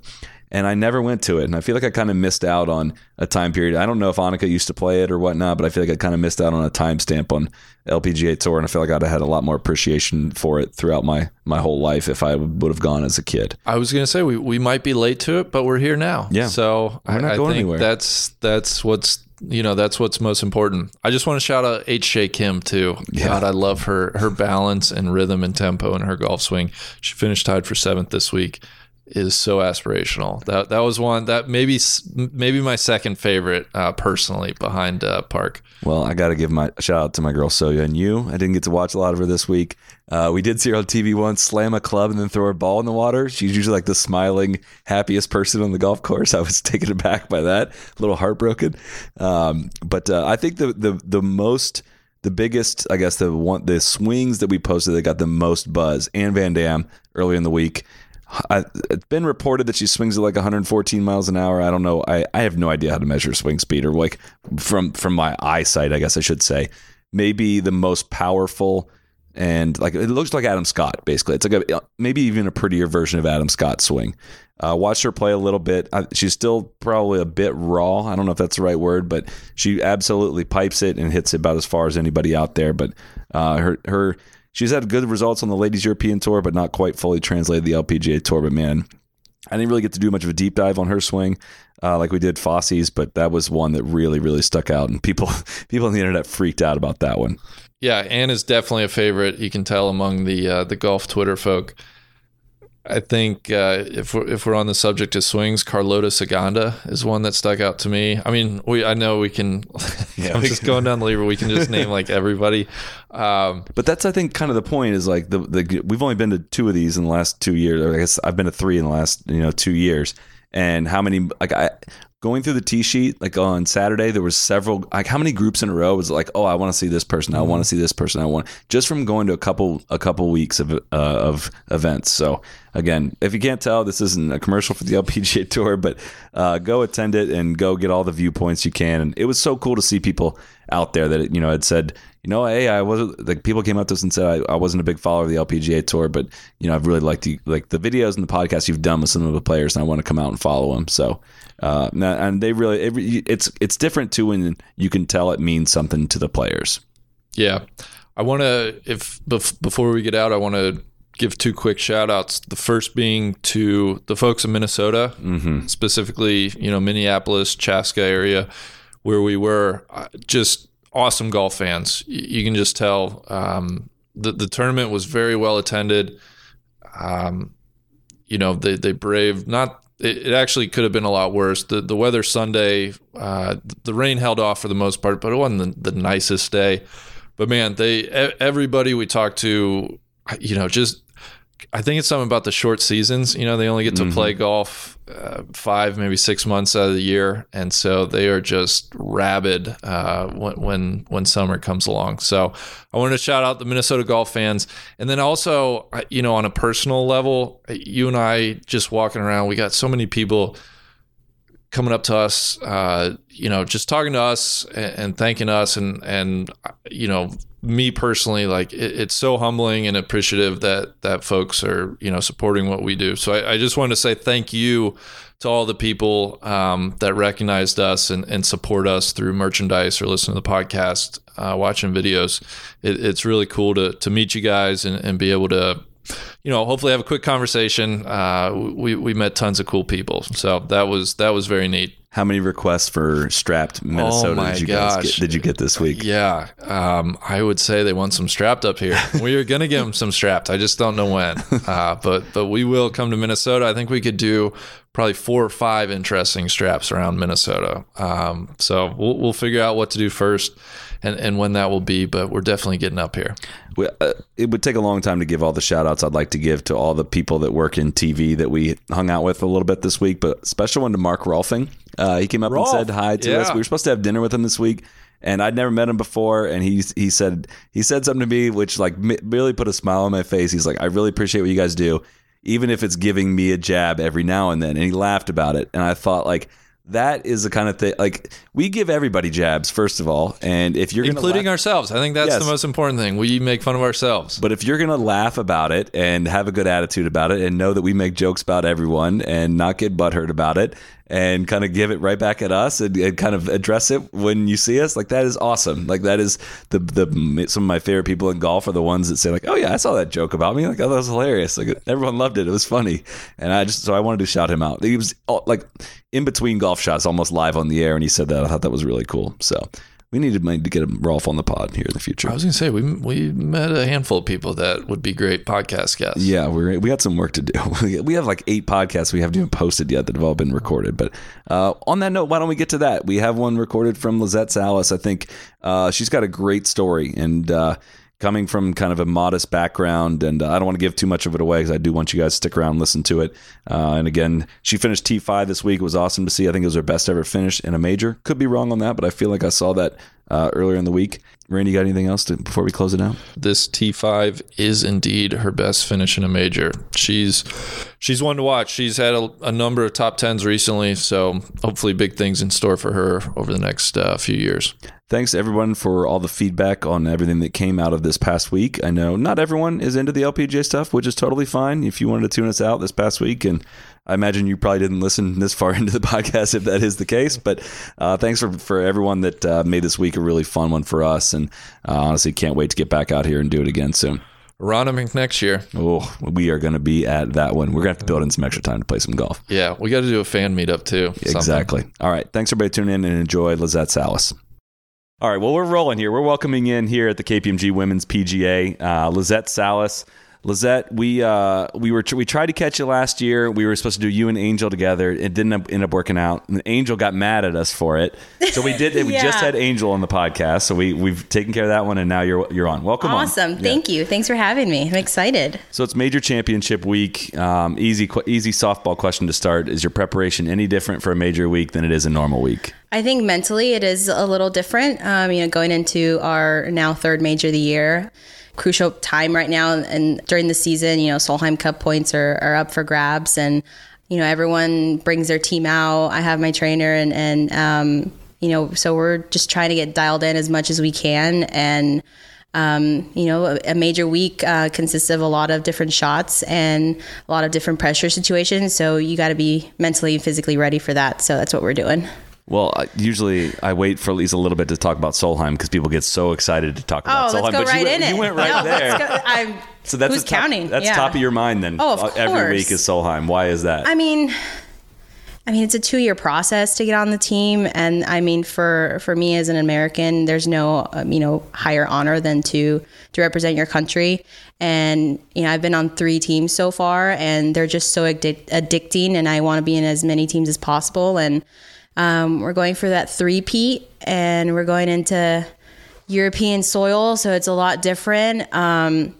And I never went to it, and I feel like I kind of missed out on a time period. I don't know if Annika used to play it or whatnot, but I feel like I kind of missed out on a timestamp on LPGA Tour, and I feel like I'd have had a lot more appreciation for it throughout my my whole life if I would have gone as a kid. I was gonna say we, we might be late to it, but we're here now. Yeah. So We're not I, I going think anywhere. that's that's what's you know that's what's most important. I just want to shout out H. J. Kim too. God, I love her her balance and rhythm and tempo in her golf swing. She finished tied for seventh this week. Is so aspirational. That that was one that maybe maybe my second favorite uh, personally behind uh, Park. Well, I got to give my shout out to my girl So Yeon Ryu. I didn't get to watch a lot of her this week. Uh, we did see her on TV once slam a club and then throw a ball in the water. She's usually like the smiling, happiest person on the golf course. I was <laughs> taken aback by that, a little heartbroken. Um, but uh, I think the the the most the biggest, I guess the one the swings that we posted that got the most buzz. Anne Van Dam earlier in the week. I, it's been reported that she swings at like 114 miles an hour. I don't know. I, I have no idea how to measure swing speed or like from from my eyesight. I guess I should say maybe the most powerful and like it looks like Adam Scott basically. It's like a maybe even a prettier version of Adam Scott's swing. Uh, watched her play a little bit. I, she's still probably a bit raw. I don't know if that's the right word, but she absolutely pipes it and hits it about as far as anybody out there. But uh, her her she's had good results on the Ladies European Tour, but not quite fully translated the LPGA Tour. But man, I didn't really get to do much of a deep dive on her swing uh, like we did Fassi's, but that was one that really really stuck out, and people <laughs> people on the internet freaked out about that one. Yeah, Anne is definitely a favorite. You can tell among the uh, the golf Twitter folk. I think uh, if we're if we're on the subject of swings, Carlota Ciganda is one that stuck out to me. I mean, we I know we can. <laughs> Yeah, I'm just going down the lever. We can just name like everybody. Um, But that's I think kind of the point is like the, the we've only been to two of these in the last two years. Or I guess I've been to three in the last you know two years. And how many like I going through the T sheet like on Saturday there was several like how many groups in a row was like oh I want to see this person I want to see this person I want just from going to a couple a couple weeks of uh, of events. So again, if you can't tell, this isn't a commercial for the <laughs> LPGA Tour, but uh, go attend it and go get all the viewpoints you can. And it was so cool to see people out there that you know had said, you know, hey, I wasn't like people came up to us and said I, I wasn't a big follower of the LPGA Tour, but you know, I've really liked the like the videos and the podcasts you've done with some of the players, and I want to come out and follow them. So. Uh, and they really, it, it's it's different too when you can tell it means something to the players. yeah, I want to if before we get out, I want to give two quick shout outs. The first being to the folks in Minnesota, specifically, you know, Minneapolis, Chaska area, where we were. Uh, Just awesome golf fans. You can just tell. Um, the the tournament was very well attended. Um, you know, they they braved not. It, it actually could have been a lot worse. The the weather Sunday, uh, the rain held off for the most part, but it wasn't the, the nicest day. But man, they everybody we talked to, you know, just I think it's something about the short seasons. You know, they only get to play golf uh, five, maybe six months out of the year, and so they are just rabid uh, when when when summer comes along. So I wanted to shout out the Minnesota golf fans, and then also, uh, you know, on a personal level, you and I just walking around, we got so many people coming up to us, uh, you know, just talking to us and, and, thanking us, and and you know, me personally, like it, it's so humbling and appreciative that that folks are you know supporting what we do. So I, I just wanted to say thank you to all the people um, that recognized us and, and, support us through merchandise or listen to the podcast, uh, watching videos. It, it's really cool to to meet you guys and, and be able to you know, hopefully have a quick conversation. Uh, we we met tons of cool people, so that was that was very neat. How many requests for strapped Minnesota oh did you gosh. get, did you get this week? Yeah, um, I would say they want some strapped up here. <laughs> we are gonna get them some strapped. I just don't know when. <laughs> Uh, but but we will come to Minnesota. I think we could do probably four or five interesting straps around Minnesota. Um, so we'll we'll figure out what to do first and, and when that will be, but we're definitely getting up here. We, uh, it would take a long time to give all the shout outs I'd like to give to all the people that work in TV that we hung out with a little bit this week, but special one to Mark Rolfing. Uh, he came up Rolf, and said hi to yeah. us. We were supposed to have dinner with him this week. And I'd never met him before, and he he said he said something to me which like really put a smile on my face. He's like, "I really appreciate what you guys do, even if it's giving me a jab every now and then." And he laughed about it, and I thought like, that is the kind of thing like we give everybody jabs first of all and if you're including laugh, ourselves. I think that's yes. the most important thing. We make fun of ourselves. But if you're gonna laugh about it and have a good attitude about it and know that we make jokes about everyone and not get butthurt about it and kind of give it right back at us and, and, kind of address it when you see us like that is awesome. Like that is the the some of my favorite people in golf are the ones that say like oh yeah i saw that joke about me. Like oh that was hilarious. Like everyone loved it. It was funny. And i just so i wanted to shout him out. He was like in between golf shots almost live on the air and he said that. I thought that was really cool. So we need to get Rolf on the pod here in the future. I was going to say we we met a handful of people that would be great podcast guests. Yeah, we we got some work to do. <laughs> we have like eight podcasts we haven't even posted yet that have all been recorded. But uh, on that note, why don't we get to that? We have one recorded from Lizette Salas. I think uh, she's got a great story and. Uh, coming from kind of a modest background, and uh, I don't want to give too much of it away because I do want you guys to stick around and listen to it. Uh, and again, she finished T5 this week. It was awesome to see. I think it was her best ever finish in a major. Could be wrong on that, but I feel like I saw that uh, earlier in the week. Randy, you got anything else to, before we close it out? This T5 is indeed her best finish in a major. She's she's one to watch. She's had a, a number of top tens recently, so hopefully big things in store for her over the next uh, few years. Thanks everyone for all the feedback on everything that came out of this past week. I know not everyone is into the LPGA stuff, which is totally fine. If you wanted to tune us out this past week and I imagine you probably didn't listen this far <laughs> into the podcast if that is the case. But uh, thanks for, for everyone that uh, made this week a really fun one for us. And uh, honestly, can't wait to get back out here and do it again soon. Aronimink next year. Oh, we are going to be at that one. We're going to have to build in some extra time to play some golf. Yeah, we got to do a fan meetup too. Exactly. Something. All right. Thanks everybody tuning in and enjoy Lizette Salas. All right. Well, we're rolling here. We're welcoming in here at the KPMG Women's PGA uh, Lizette Salas. Lizette, we uh, we were we tried to catch you last year. We were supposed to do you and Angel together. It didn't end up working out. And Angel got mad at us for it. So we did. <laughs> yeah. We just had Angel on the podcast. So we we've taken care of that one, and now you're you're on. Welcome. Awesome. On. Thank yeah. you. Thanks for having me. I'm excited. So it's major championship week. Um, easy easy softball question to start. Is your preparation any different for a major week than it is a normal week? I think mentally it is a little different. Um, you know, going into our now third major of the year crucial time right now. And during the season, you know, Solheim Cup points are, are up for grabs, and you know, everyone brings their team out. I have my trainer, and and um, you know, so we're just trying to get dialed in as much as we can, and. Um, you know, a, major week uh, consists of a lot of different shots and a lot of different pressure situations. So you got to be mentally and physically ready for that. So that's what we're doing. Well, usually I wait for at least a little bit to talk about Solheim because people get so excited to talk about oh, Solheim. Let's go but right you, in you it. went right no, there. Go, I'm, so that's who's top, counting? That's yeah. top of your mind then. Oh, of Every course. week is Solheim. Why is that? I mean, I mean, it's a two-year process to get on the team, and I mean, for for me as an American, there's no um, you know higher honor than to to represent your country. And you know, I've been on three teams so far, and they're just so addic- addicting, and I want to be in as many teams as possible. And um, we're going for that three peat, and we're going into European soil, so it's a lot different. Um,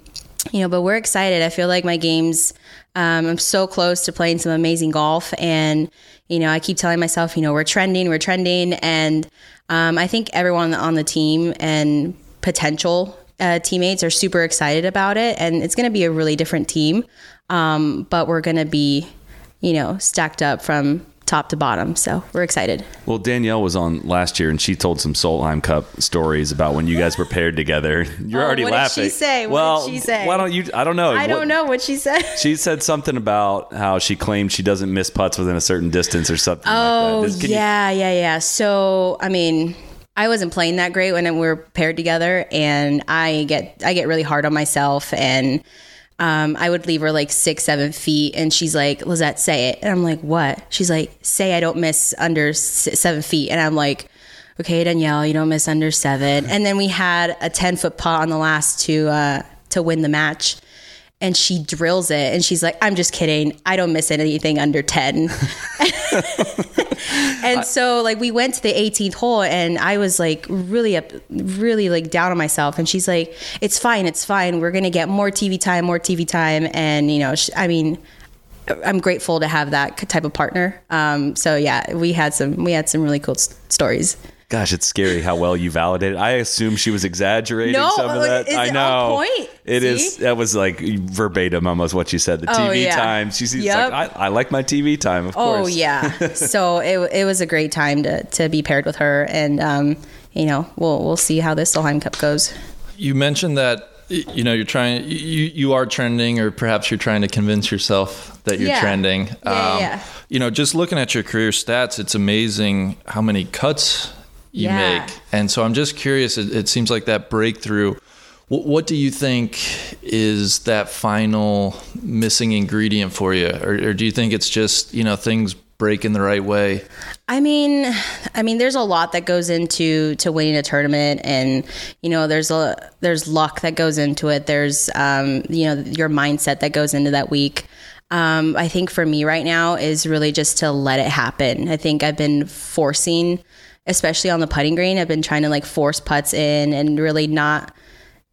you know, but we're excited. I feel like my games. Um, I'm so close to playing some amazing golf, and you know, I keep telling myself, you know, we're trending, we're trending, and um, I think everyone on the team and potential uh, teammates are super excited about it, and it's going to be a really different team. Um, but we're going to be, you know, stacked up from top to bottom. So we're excited. Well, Danielle was on last year, and she told some Solheim Cup stories about when you guys were paired together. <laughs> You're Oh, already what did laughing. she say? What well, did she say? why don't you? I don't know. I don't What- know what she said. <laughs> She said something about how she claimed she doesn't miss putts within a certain distance or something Oh like that. Oh, Does- can you- yeah, yeah, yeah. So I mean, I wasn't playing that great when we were paired together, and I get I get really hard on myself, and um, I would leave her like six, seven feet, and she's like, "Lizette, say it," and I'm like, "What?" She's like, "Say I don't miss under seven feet," and I'm like. Okay, Danielle, you don't miss under seven. And then we had a ten foot putt on the last to uh, to win the match, and she drills it, and she's like, "I'm just kidding. I don't miss anything under 10. <laughs> <laughs> <laughs> and so like we went to the 18th hole and i was like really up really like down on myself. And she's like it's fine it's fine. We're gonna get more tv time more tv time. And you know sh- i mean i'm grateful to have that type of partner. Um, so yeah we had some we had some really cool stories Gosh, it's scary how well you validated. I assume she was exaggerating No, some of like, that. is I know. on point? It is. See? That was like verbatim almost what she said. The Oh, TV yeah. time. She's Yep. like, I, I like my TV time. Of course. Oh yeah. <laughs> so it, it was a great time to, to be paired with her, and um, you know we'll we'll see how this Solheim Cup goes. You mentioned that you know you're trying you you are trending or perhaps you're trying to convince yourself that you're Yeah. trending. Um, Yeah, yeah. You know, just looking at your career stats, it's amazing how many cuts you Yeah. make. And so I'm just curious. It, it seems like that breakthrough. What, what do you think is that final missing ingredient for you, or, or do you think it's just you know things break in the right way? I mean, I mean, there's a lot that goes into to winning a tournament, and you know, there's a there's luck that goes into it. There's um, you know your mindset that goes into that week. Um, I think for me right now is really just to let it happen. I think I've been forcing, especially on the putting green, I've been trying to like force putts in and really not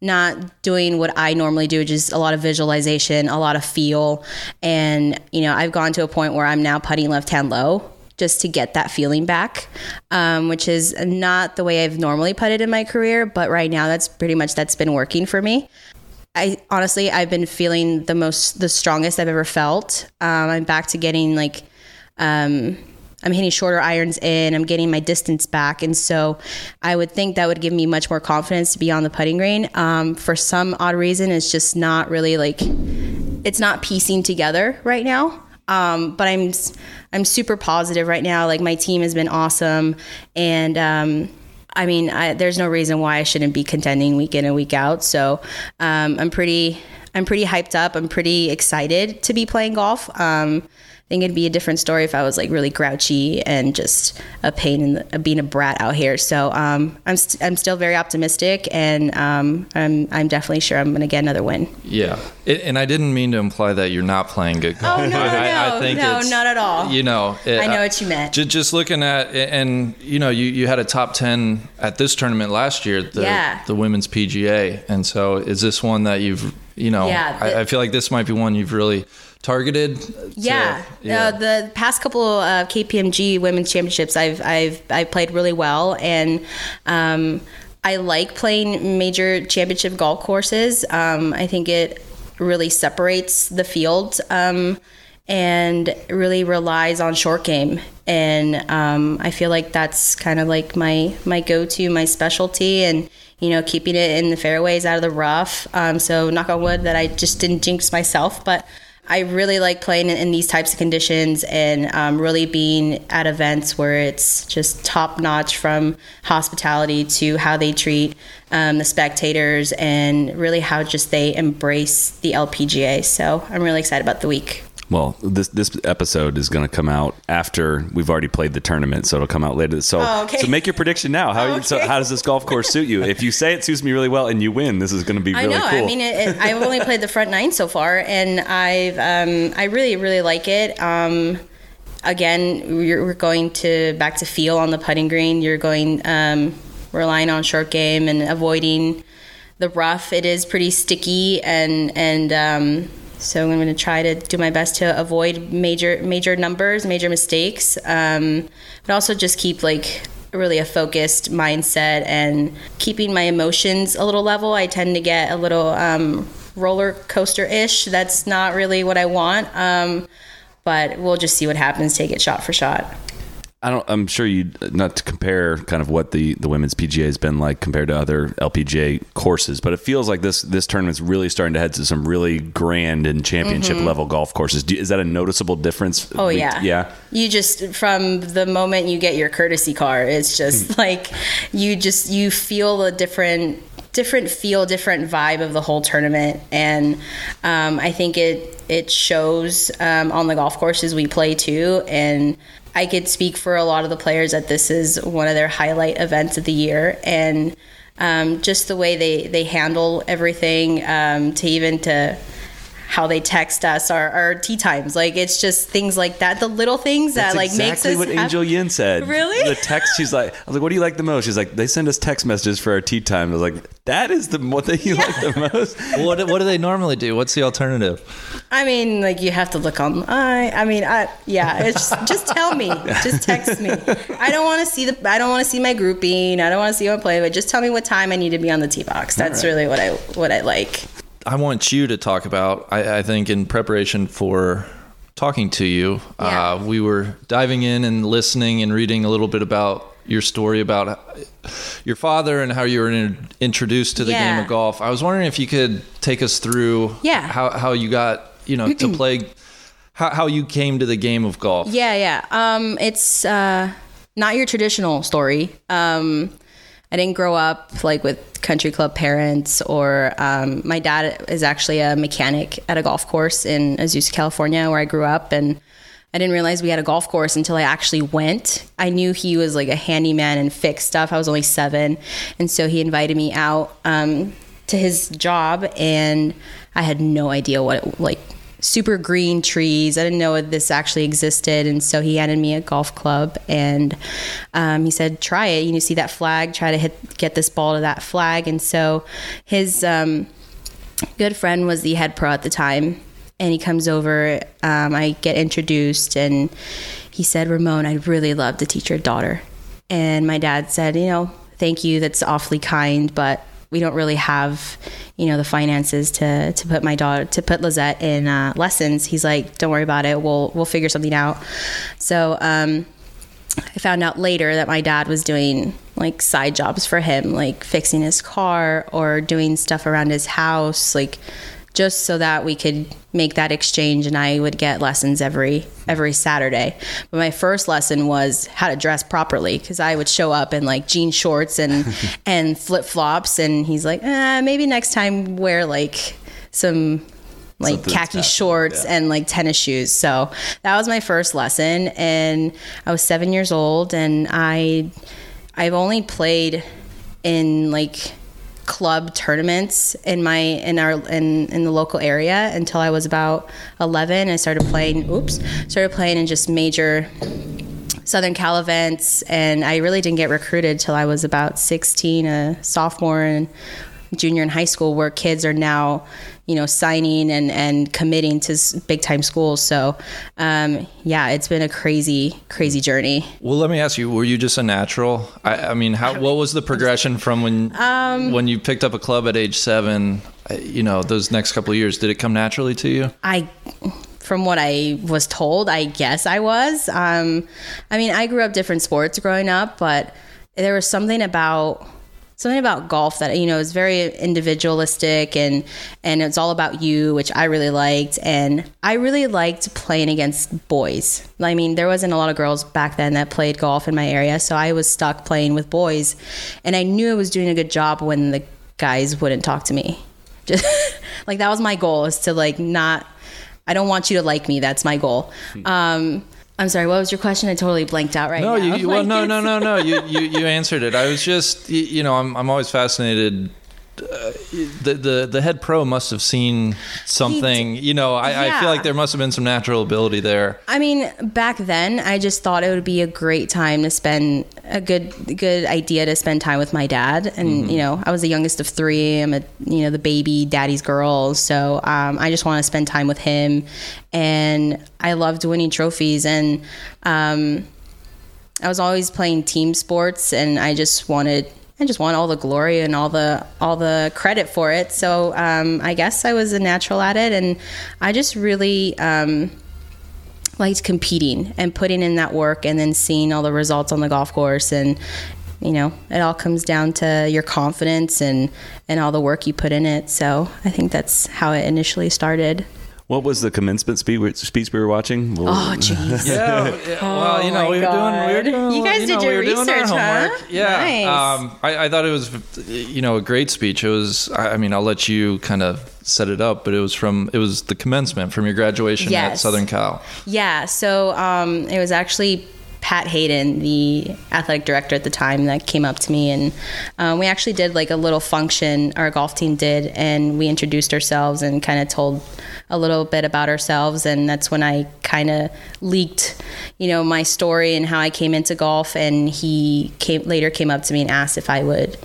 not doing what I normally do, just a lot of visualization, a lot of feel. And, you know, I've gone to a point where I'm now putting left hand low just to get that feeling back, um, which is not the way I've normally putted in my career. But right now, that's pretty much that's been working for me. I honestly, I've been feeling the most, the strongest I've ever felt. Um, I'm back to getting like, um, I'm hitting shorter irons in. I'm getting my distance back, and so I would think that would give me much more confidence to be on the putting green. Um, for some odd reason, it's just not really like it's not piecing together right now. Um, but I'm I'm super positive right now. Like my team has been awesome, and um, I mean, I, there's no reason why I shouldn't be contending week in and week out. So um, I'm pretty I'm pretty hyped up. I'm pretty excited to be playing golf. Um, I think it'd be a different story if I was like really grouchy and just a pain in the, being a brat out here. So um, I'm st- I'm still very optimistic, and um, I'm I'm definitely sure I'm gonna get another win. Yeah, it, and I didn't mean to imply that you're not playing good golf. Oh, no, no, <laughs> I, I no, think no, not at all. You know, it- I know what you meant. Just, just looking at and you know, you, you had a top ten at this tournament last year, the Yeah. the women's PGA, and so is this one that you've you know? Yeah, the- I, I feel like this might be one you've really targeted. to- Yeah, Uh, the past couple of KPMG women's championships, I've I've I played really well, and um, I like playing major championship golf courses. Um, I think it really separates the field. Um, and really relies on short game, and um, I feel like that's kind of like my my go to, my specialty, and you know, keeping it in the fairways out of the rough. Um, so knock on wood that I just didn't jinx myself, but I really like playing in, these types of conditions and um, really being at events where it's just top notch from hospitality to how they treat um, the spectators and really how just they embrace the LPGA. So I'm really excited about the week. Well, this this episode is going to come out after we've already played the tournament, so it'll come out later. So, Oh, okay. so make your prediction now. How so how does this golf course suit you? If you say it suits me really well and you win, this is going to be really I know. cool. I mean, it, it, I've only played the front nine so far, and I've um, I really really like it. Um, again, we're going to back to feel on the putting green. You're going um, relying on short game and avoiding the rough. It is pretty sticky, and and um, so I'm going to try to do my best to avoid major major numbers, major mistakes, um, but also just keep like really a focused mindset and keeping my emotions a little level. I tend to get a little um, roller coaster ish. That's not really what I want. Um, but we'll just see what happens. Take it shot for shot. I don't. I'm sure you not to compare kind of what the the women's PGA has been like compared to other LPGA courses, but it feels like this this tournament's really starting to head to some really grand and championship level golf courses. Do, is that a noticeable difference? Mm-hmm. Oh week- yeah, yeah. You just from the moment you get your courtesy car, it's just like you just you feel a different different feel, different vibe of the whole tournament, and um, I think it it shows um, on the golf courses we play too, and. I could speak for a lot of the players that this is one of their highlight events of the year, and um, just the way they they handle everything, um, to even to how they text us our, our tee times. Like it's just things like that, the little things That's that like exactly makes us Exactly what hap- Angel Yin said. Really? The text, she's like, I was like, "What do you like the most?" She's like, "They send us text messages for our tee time." I was like, "That is the what <laughs> that you like the most." what what do they normally do? What's the alternative? I mean, like you have to look on. I I mean, I yeah. It's just, just tell me. Just text me. I don't want to see the. I don't want to see my grouping. I don't want to see what I'm playing. But just tell me what time I need to be on the tee box. That's really what I what I like. I want you to talk about. I, I think in preparation for talking to you, Yeah. uh, we were diving in and listening and reading a little bit about your story about your father and how you were in, introduced to the Yeah. game of golf. I was wondering if you could take us through Yeah. how, how you got you know to <clears throat> play, how, how you came to the game of golf. Yeah, yeah. Um, it's uh, not your traditional story. Um, I didn't grow up like with country club parents, or um, my dad is actually a mechanic at a golf course in Azusa, California, where I grew up, and I didn't realize we had a golf course until I actually went. I knew he was like a handyman and fixed stuff. I was only seven, and so he invited me out um, to his job, and I had no idea what it, like super green trees. I didn't know this actually existed, and so he handed me a golf club, and um, he said, "Try it. You see that flag? Try to hit get this ball to that flag." And so his um, good friend was the head pro at the time, and he comes over. Um, I get introduced, and he said, "Ramon, I'd really love to teach your daughter." And my dad said, "You know, thank you. That's awfully kind, but." We don't really have, you know, the finances to, to put my daughter to put Lizette in uh, lessons. He's like, "Don't worry about it. We'll we'll figure something out." So um, I found out later that my dad was doing like side jobs for him, like fixing his car or doing stuff around his house, like just so that we could make that exchange and I would get lessons every every Saturday. But my first lesson was how to dress properly because I would show up in like jean shorts and <laughs> and flip-flops and he's like, eh, maybe next time wear like some like khaki shorts yeah. and like tennis shoes. So that was my first lesson and I was 7 years old and I I've only played in like club tournaments in my in our in in the local area until I was about 11 I started playing oops started playing in just major Southern Cal events, and I really didn't get recruited till I was about 16, a sophomore and junior in high school, where kids are now, you know, signing and, and committing to big time schools. So, um, yeah, it's been a crazy, crazy journey. Well, let me ask you: Were you just a natural? I, I mean, how what was the progression from when Um, when you picked up a club at age seven? You know, those next couple of years, did it come naturally to you? I, from what I was told, I guess I was. Um, I mean, I grew up different sports growing up, but there was something about something about golf that you know is very individualistic and and it's all about you which i really liked. And i really liked playing against boys. I mean there wasn't a lot of girls back then that played golf in my area so i was stuck playing with boys. And i knew i was doing a good job when the guys wouldn't talk to me. <laughs> Just like that was my goal is to like not i don't want you to like me. That's my goal. Um i'm sorry what was your question i totally blanked out right No, now you, you well, no, no, no, no. <laughs> You, you, you answered it. I was just, you, you know, I'm, I'm always fascinated. Uh, the, the, the head pro must have seen something. You know, I, I feel like there must have been some natural ability there. I mean, back then, I just thought it would be a great time to spend a good, good idea to spend time with my dad. And you know, I was the youngest of three. I'm a, you know, the baby daddy's girl. So um, I just want to spend time with him. And I loved winning trophies. And um, I was always playing team sports, and I just wanted. I just want all the glory and all the all the credit for it. So um, I guess I was a natural at it, and I just really um, liked competing and putting in that work and then seeing all the results on the golf course. And you know it all comes down to your confidence and and all the work you put in it. So i think that's how it initially started What was the commencement speech, speech we were watching? <laughs> Well, oh jeez Yeah, yeah, well, you know, my we were doing, we were doing, You guys you did know, your we were doing our research, huh? Yeah, Nice. um, I, I thought it was, you know, a great speech. It was, I I mean, I'll let you kind of set it up, but it was from, it was the commencement from your graduation at Southern Cal. Yeah, so um, it was actually Pat Haden, the athletic director at the time, that came up to me, and um, we actually did like a little function. Our golf team did, and we introduced ourselves and kind of told a little bit about ourselves, and that's when I kind of leaked, you know, my story and how I came into golf. And he came later came up to me and asked if I would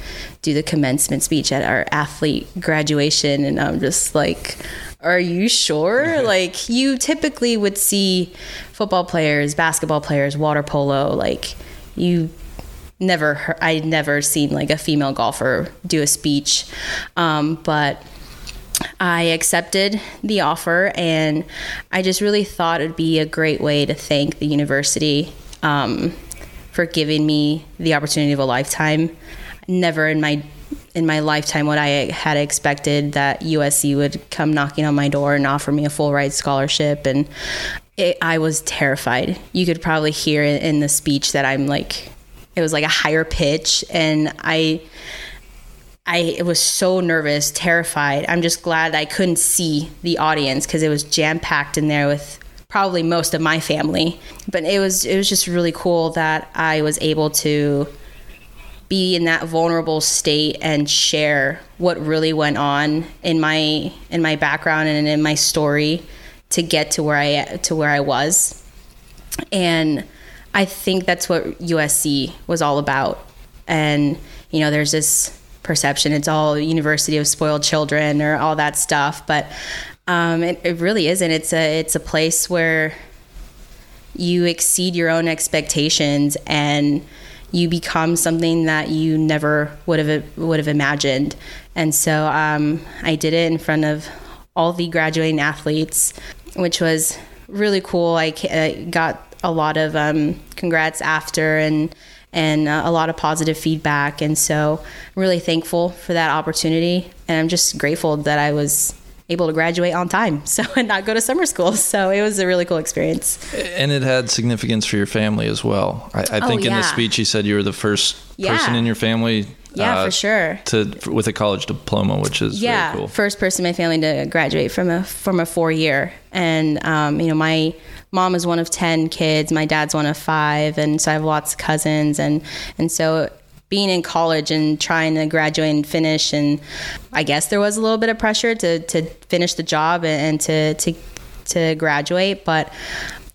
do the commencement speech at our athlete graduation, and I'm just like are you sure? <laughs> like you typically would see football players, basketball players, water polo, like you never heard, I never seen like a female golfer do a speech. Um, but I accepted the offer and I just really thought it'd be a great way to thank the university um, for giving me the opportunity of a lifetime. Never in my in my lifetime what I had expected that USC would come knocking on my door and offer me a full ride scholarship and it, I was terrified. You could probably hear it in the speech that I'm like it was like a higher pitch and I I was so nervous, terrified. I'm just glad I couldn't see the audience because it was jam packed in there with probably most of my family. But it was it was just really cool that I was able to be in that vulnerable state and share what really went on in my in my background and in my story to get to where I to where I was. And I think that's what USC was all about. And you know, there's this perception it's all University of Spoiled Children or all that stuff, but um, it, it really isn't. It's a it's a place where you exceed your own expectations and you become something that you never would have would have imagined. And so um, I did it in front of all the graduating athletes, which was really cool. I, got a lot of um, congrats after and and uh, a lot of positive feedback. And so I'm really thankful for that opportunity. And I'm just grateful that I was able to graduate on time <laughs> so and not go to summer school so it was a really cool experience And it had significance for your family as well. I, I Oh, think in the speech you said you were the first Yeah. person in your family. Yeah, uh, for sure. To with a college diploma, which is yeah, cool. first person in my family to graduate from a from a four year, and um, you know my mom is one of ten kids, my dad's one of five, and so I have lots of cousins, and and so being in college and trying to graduate and finish, and I guess there was a little bit of pressure to to finish the job and to to to graduate, but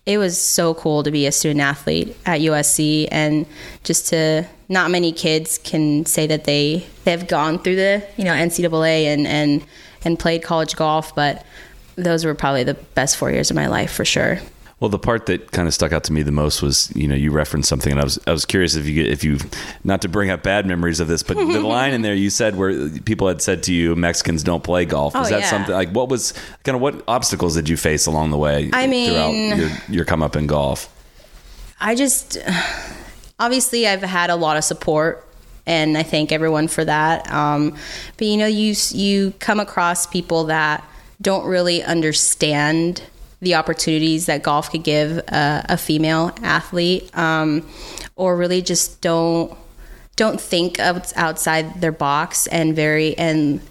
it was so cool to be a student athlete at USC and just to not many kids can say that they they've gone through the you know NCAA and and and played college golf, but those were probably the best four years of my life for sure. Well, the part that kind of stuck out to me the most was, you know, you referenced something, and I was, I was curious if you, if you, not to bring up bad memories of this, but the <laughs> line in there you said where people had said to you, Mexicans don't play golf. Was Oh, that yeah. something like what was kind of what obstacles did you face along the way? I mean- throughout your, your come up in golf. I just obviously I've had a lot of support and I thank everyone for that. Um, but you know, you you come across people that don't really understand the opportunities that golf could give a, a female athlete, um, or really just don't don't think of outside their box and very and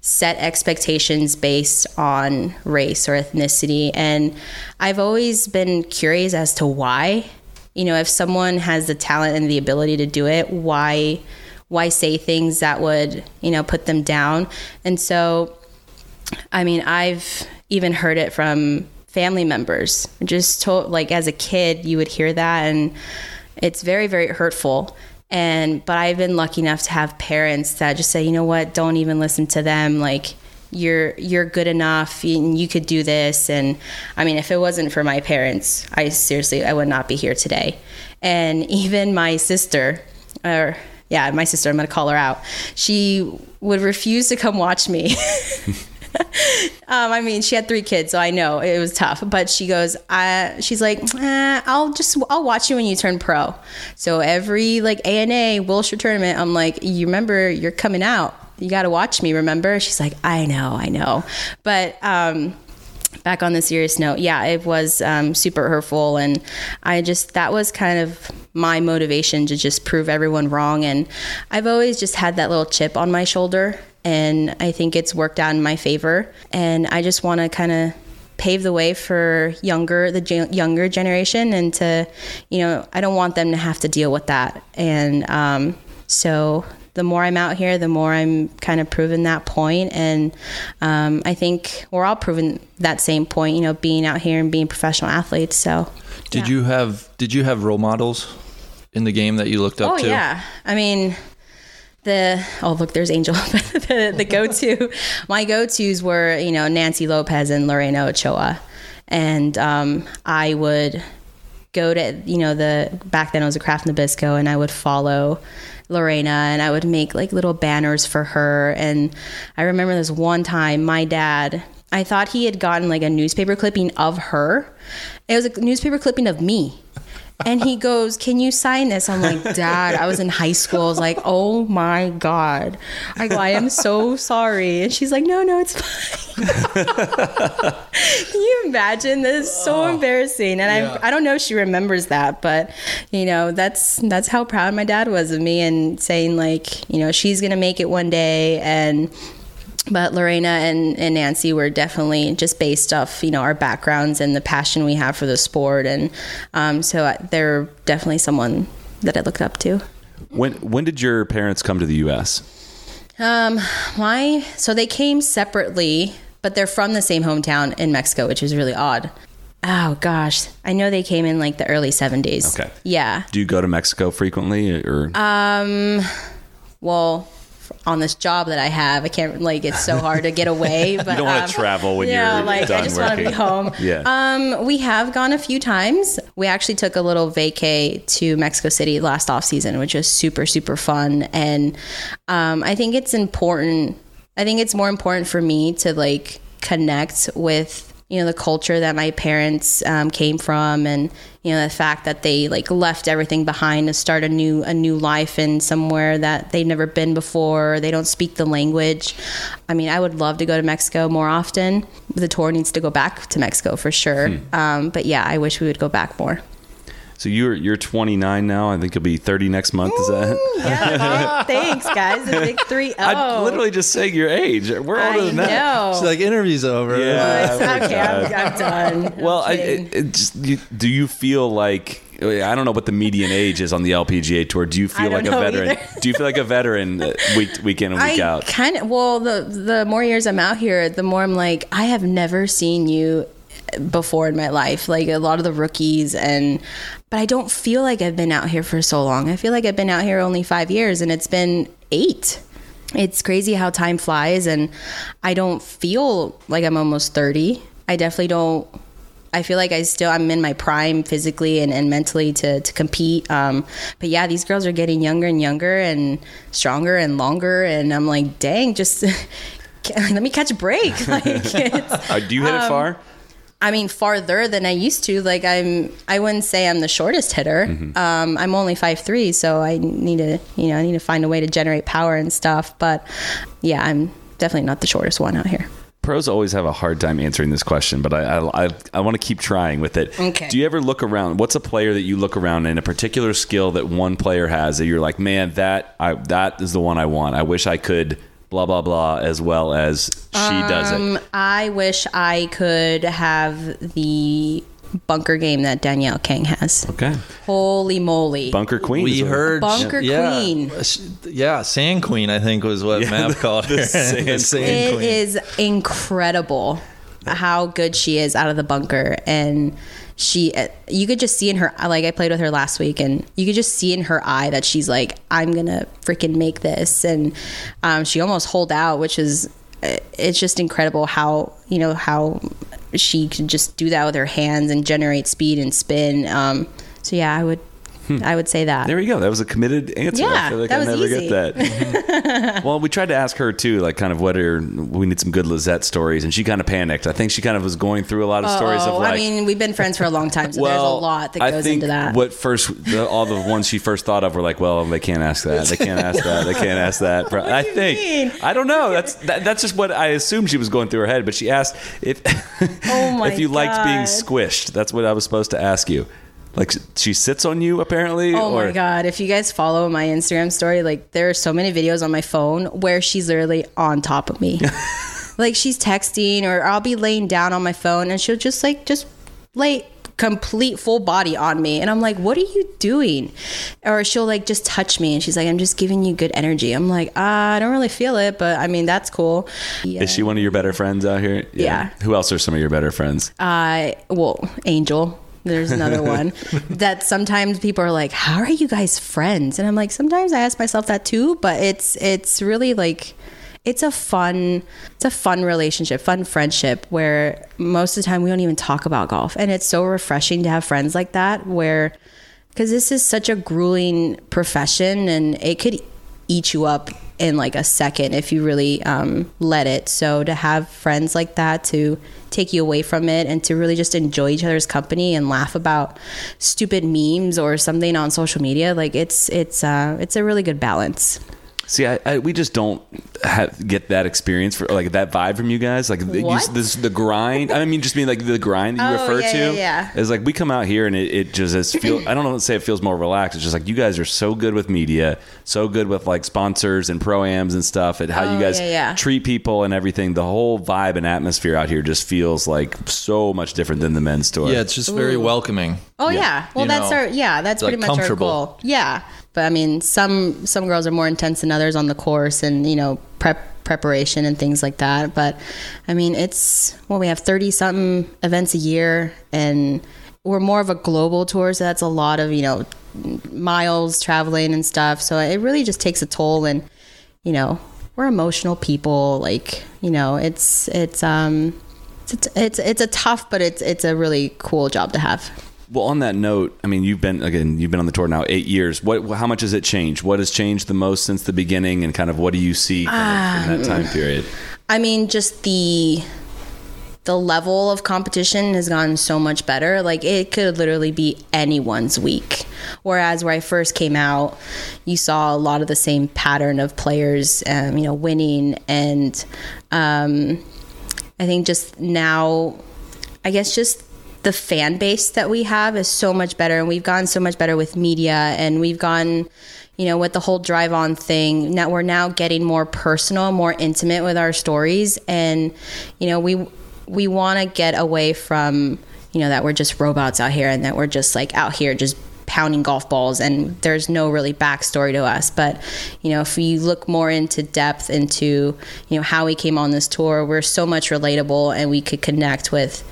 set expectations based on race or ethnicity. And I've always been curious as to why. You know, if someone has the talent and the ability to do it, why why say things that would, you know, put them down? And so I mean, I've even heard it from family members. Just told like as a kid, you would hear that and it's very very hurtful. And but I've been lucky enough to have parents that just say, "You know what? Don't even listen to them. Like you're you're good enough and you could do this." And I mean, if it wasn't for my parents, I seriously I would not be here today. And even my sister or yeah, my sister, I'm going to call her out. She would refuse to come watch me. <laughs> <laughs> um, I mean, she had three kids, so I know it was tough. But she goes, I, she's like, eh, I'll just, I'll watch you when you turn pro. So every like ANA Wilshire tournament, I'm like, you remember you're coming out. You got to watch me. Remember? She's like, I know, I know. But um, back on the serious note, yeah, it was um, super hurtful, and I just that was kind of my motivation to just prove everyone wrong. And I've always just had that little chip on my shoulder, and I think it's worked out in my favor. And I just want to kind of pave the way for younger the ge- younger generation, and to you know, I don't want them to have to deal with that. And um, so the more I'm out here, the more I'm kind of proving that point. And um, I think we're all proving that same point, you know, being out here and being professional athletes. So, Did you have Did you have role models in the game that you looked up oh to? yeah, I mean. The oh look there's Angel <laughs> the the go to <laughs> my go tos were you know Nancy Lopez and Lorena Ochoa. And um, I would go to you know the back then it was a Kraft Nabisco and I would follow Lorena and I would make like little banners for her. And I remember this one time my dad I thought he had gotten like a newspaper clipping of her. It was a newspaper clipping of me and he goes, Can you sign this? I'm like, Dad, I was in high school. I was like, Oh my God. I go, I am so sorry. And she's like, No, no, it's fine. <laughs> Can you imagine? This is so oh. embarrassing. And I I don't know if she remembers that, but you know, that's that's how proud my dad was of me and saying like, you know, she's gonna make it one day and but Lorena and, and Nancy were definitely just based off you know our backgrounds and the passion we have for the sport, and um, so they're definitely someone that I looked up to. When when did your parents come to the U.S.? Um, my so they came separately, but they're from the same hometown in Mexico, which is really odd. Oh gosh, I know they came in like the early seventies. Okay. Yeah. Do you go to Mexico frequently, or Um, well, on this job that I have, I can't like it's so hard to get away. <laughs> But don't wanna um, travel when yeah, you're like done I just want to be home. Yeah. Um, we have gone a few times. We actually took a little vacay to Mexico City last off season, which was super super fun. And um, I think it's important. I think it's more important for me to like connect with you know the culture that my parents um, came from and you know the fact that they like left everything behind to start a new a new life in somewhere that they've never been before they don't speak the language. I mean i would love to go to mexico more often. The tour needs to go back to mexico for sure. Um, but yeah i wish we would go back more so you're you're 29 now? I think you'll be 30 next month. Is that? yeah <laughs> thanks guys the big three I'm oh literally just saying your age. We're older I than that. know. She's like interviews over. Yeah. we're okay I'm, done. I'm done Well, I, it, it just, you, do you feel like I don't know what the median age is on the LPGA tour? Do you feel like a veteran? do you feel like a veteran uh, week week in and week I out? kind of well the the more years I'm out here, the more I'm like I have never seen you before in my life. Like a lot of the rookies and but I don't feel like I've been out here for so long. I feel like I've been out here only 5 years and it's been 8. It's crazy how time flies and I don't feel like I'm almost 30. I definitely don't I feel like I still I'm in my prime physically and, and mentally to to compete. Um, but yeah, these girls are getting younger and younger and stronger and longer, and I'm like, dang, just <laughs> let me catch a break. <laughs> Like, <laughs> Uh, do you hit Um, it far? I mean, farther than I used to. Like, I'm I wouldn't say I'm the shortest hitter. Um, I'm only five three, so I need to you know I need to find a way to generate power and stuff. But yeah, I'm definitely not the shortest one out here. Pros always have a hard time answering this question, but I I, I, I want to keep trying with it. Okay. Do you ever look around? What's a player that you look around in a particular skill that one player has that you're like, man, that I that is the one I want. I wish I could blah blah blah as well as she does it. Um, I wish I could have the bunker game that Danielle Kang has. Okay. Holy moly. Bunker Queen. We heard Bunker yeah, Queen. Yeah, Sand Queen, I think was what Mav called her. <laughs> Sand <laughs> Sand It Queen. is incredible how good she is out of the bunker and she you could just see in her like I played with her last week and you could just see in her eye that she's like I'm to freaking make this. And um, she almost hold out which is it's just incredible how you know how she can just do that with her hands and generate speed and spin. Um, so yeah I would Hmm. I would say that. There you go. That was a committed answer. I Yeah, feel like that I was never easy. get that. <laughs> well, we tried to ask her too, like kind of what are we need some good Lizette stories, and she kind of panicked. I think she kind of was going through a lot of stories of like. I mean, we've been friends for a long time, so there's a lot that I goes into that. What first, the, all the ones she first thought of were like, well, they can't ask that. They can't ask that. They can't ask that. <laughs> I do you think. mean? I don't know. That's that, that's just what I assumed she was going through her head. But she asked if Oh <laughs> my if you liked being squished. That's what I was supposed to ask you. Like she sits on you apparently. Oh or, my god! If you guys follow my Instagram story, like there are so many videos on my phone where she's literally on top of me. <laughs> like she's texting, or I'll be laying down on my phone, and she'll just like just lay complete full body on me, and I'm like, "What are you doing?" Or she'll like just touch me, and she's like, "I'm just giving you good energy." I'm like, ah, "I don't really feel it, but I mean that's cool." Yeah. Is she one of your better friends out here? Yeah. Who else are some of your better friends? I well, Angel. There's another one <laughs> that sometimes people are like, "How are you guys friends?" And I'm like, sometimes I ask myself that too. But it's it's really like it's a fun it's a fun relationship, fun friendship where most of the time we don't even talk about golf, and it's so refreshing to have friends like that where because this is such a grueling profession and it could eat you up in like a second if you really um, let it. So to have friends like that to take you away from it and to really just enjoy each other's company and laugh about stupid memes or something on social media, like it's it's uh, it's a really good balance. See, I, I, we just don't have, get that experience for like that vibe from you guys. Like the, you, this, the grind. I mean, just mean like the grind that you Oh, refer yeah, to yeah, yeah. is like we come out here and it, it just is feel. I don't know. Say it feels more relaxed. It's just like you guys are so good with media, so good with like sponsors and proams and stuff, and how you Oh, guys yeah, yeah. treat people and everything. The whole vibe and atmosphere out here just feels like so much different than the men's store. Yeah, it's just very welcoming. Oh yeah. Well, You that's know, our yeah. That's like pretty much our goal. Yeah. But I mean, some some girls are more intense than others on the course, and you know, prep preparation and things like that. But I mean, it's well, we have thirty something events a year, and we're more of a global tour, so that's a lot of you know miles traveling and stuff. So it really just takes a toll, and you know, we're emotional people. Like you know, it's it's um. It's, it's it's a tough, but it's it's a really cool job to have. Well, on that note, I mean, you've been again, you've been on the tour now eight years. What, how much has it changed? What has changed the most since the beginning, and kind of what do you see kind of in that time period? I mean, just the the level of competition has gotten so much better. Like it could literally be anyone's week. Whereas where I first came out, you saw a lot of the same pattern of players, um, you know, winning, and um, I think just now, I guess just the fan base that we have is so much better, and we've gotten so much better with media, and we've gone, you know, with the whole drive on thing. Now we're now getting more personal, more intimate with our stories, and you know, we we want to get away from you know that we're just robots out here, and that we're just like out here just pounding golf balls and there's no really backstory to us but you know if you look more into depth into you know how we came on this tour we're so much relatable and we could connect with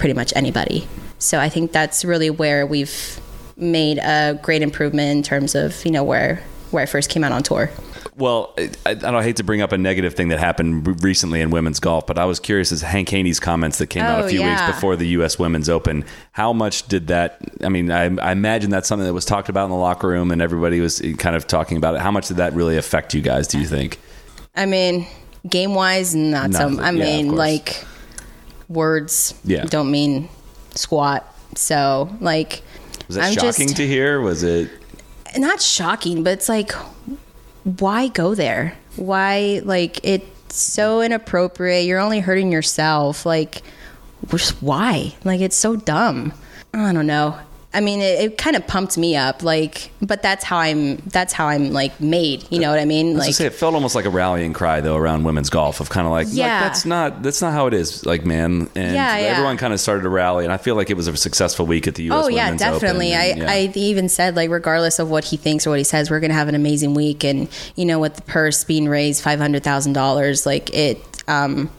pretty much anybody so i think that's really where we've made a great improvement in terms of you know where where i first came out on tour Well, I, I don't hate to bring up a negative thing that happened recently in women's golf, but I was curious as Hank Haney's comments that came out a Oh, few weeks before the U.S. Women's Open. How much did that? I mean, I, I imagine that's something that was talked about in the locker room, and everybody was kind of talking about it. How much did that really affect you guys? Do you think? i mean game wise not so Not- i yeah, mean like words Yeah. don't mean squat so like Was that I'm shocking just- to hear? Was it? not shocking, but it's like, why go there? Why, like, it's so inappropriate. You're only hurting yourself. Like, just why? Like, it's so dumb. I don't know. I mean, it, it kind of pumped me up, like, but that's how I'm. That's how I'm like made. You know what I mean? I Like, say it felt almost like a rallying cry though around women's golf of kind of like, like, Yeah. that's not that's not how it is, like man. And Yeah, yeah. everyone kind of started to rally, and I feel like it was a successful week at the U.S. Oh yeah, Women's definitely. I, and, yeah. I even said like regardless of what he thinks or what he says, we're gonna have an amazing week, and you know with the purse being raised five hundred thousand dollars, like it, um,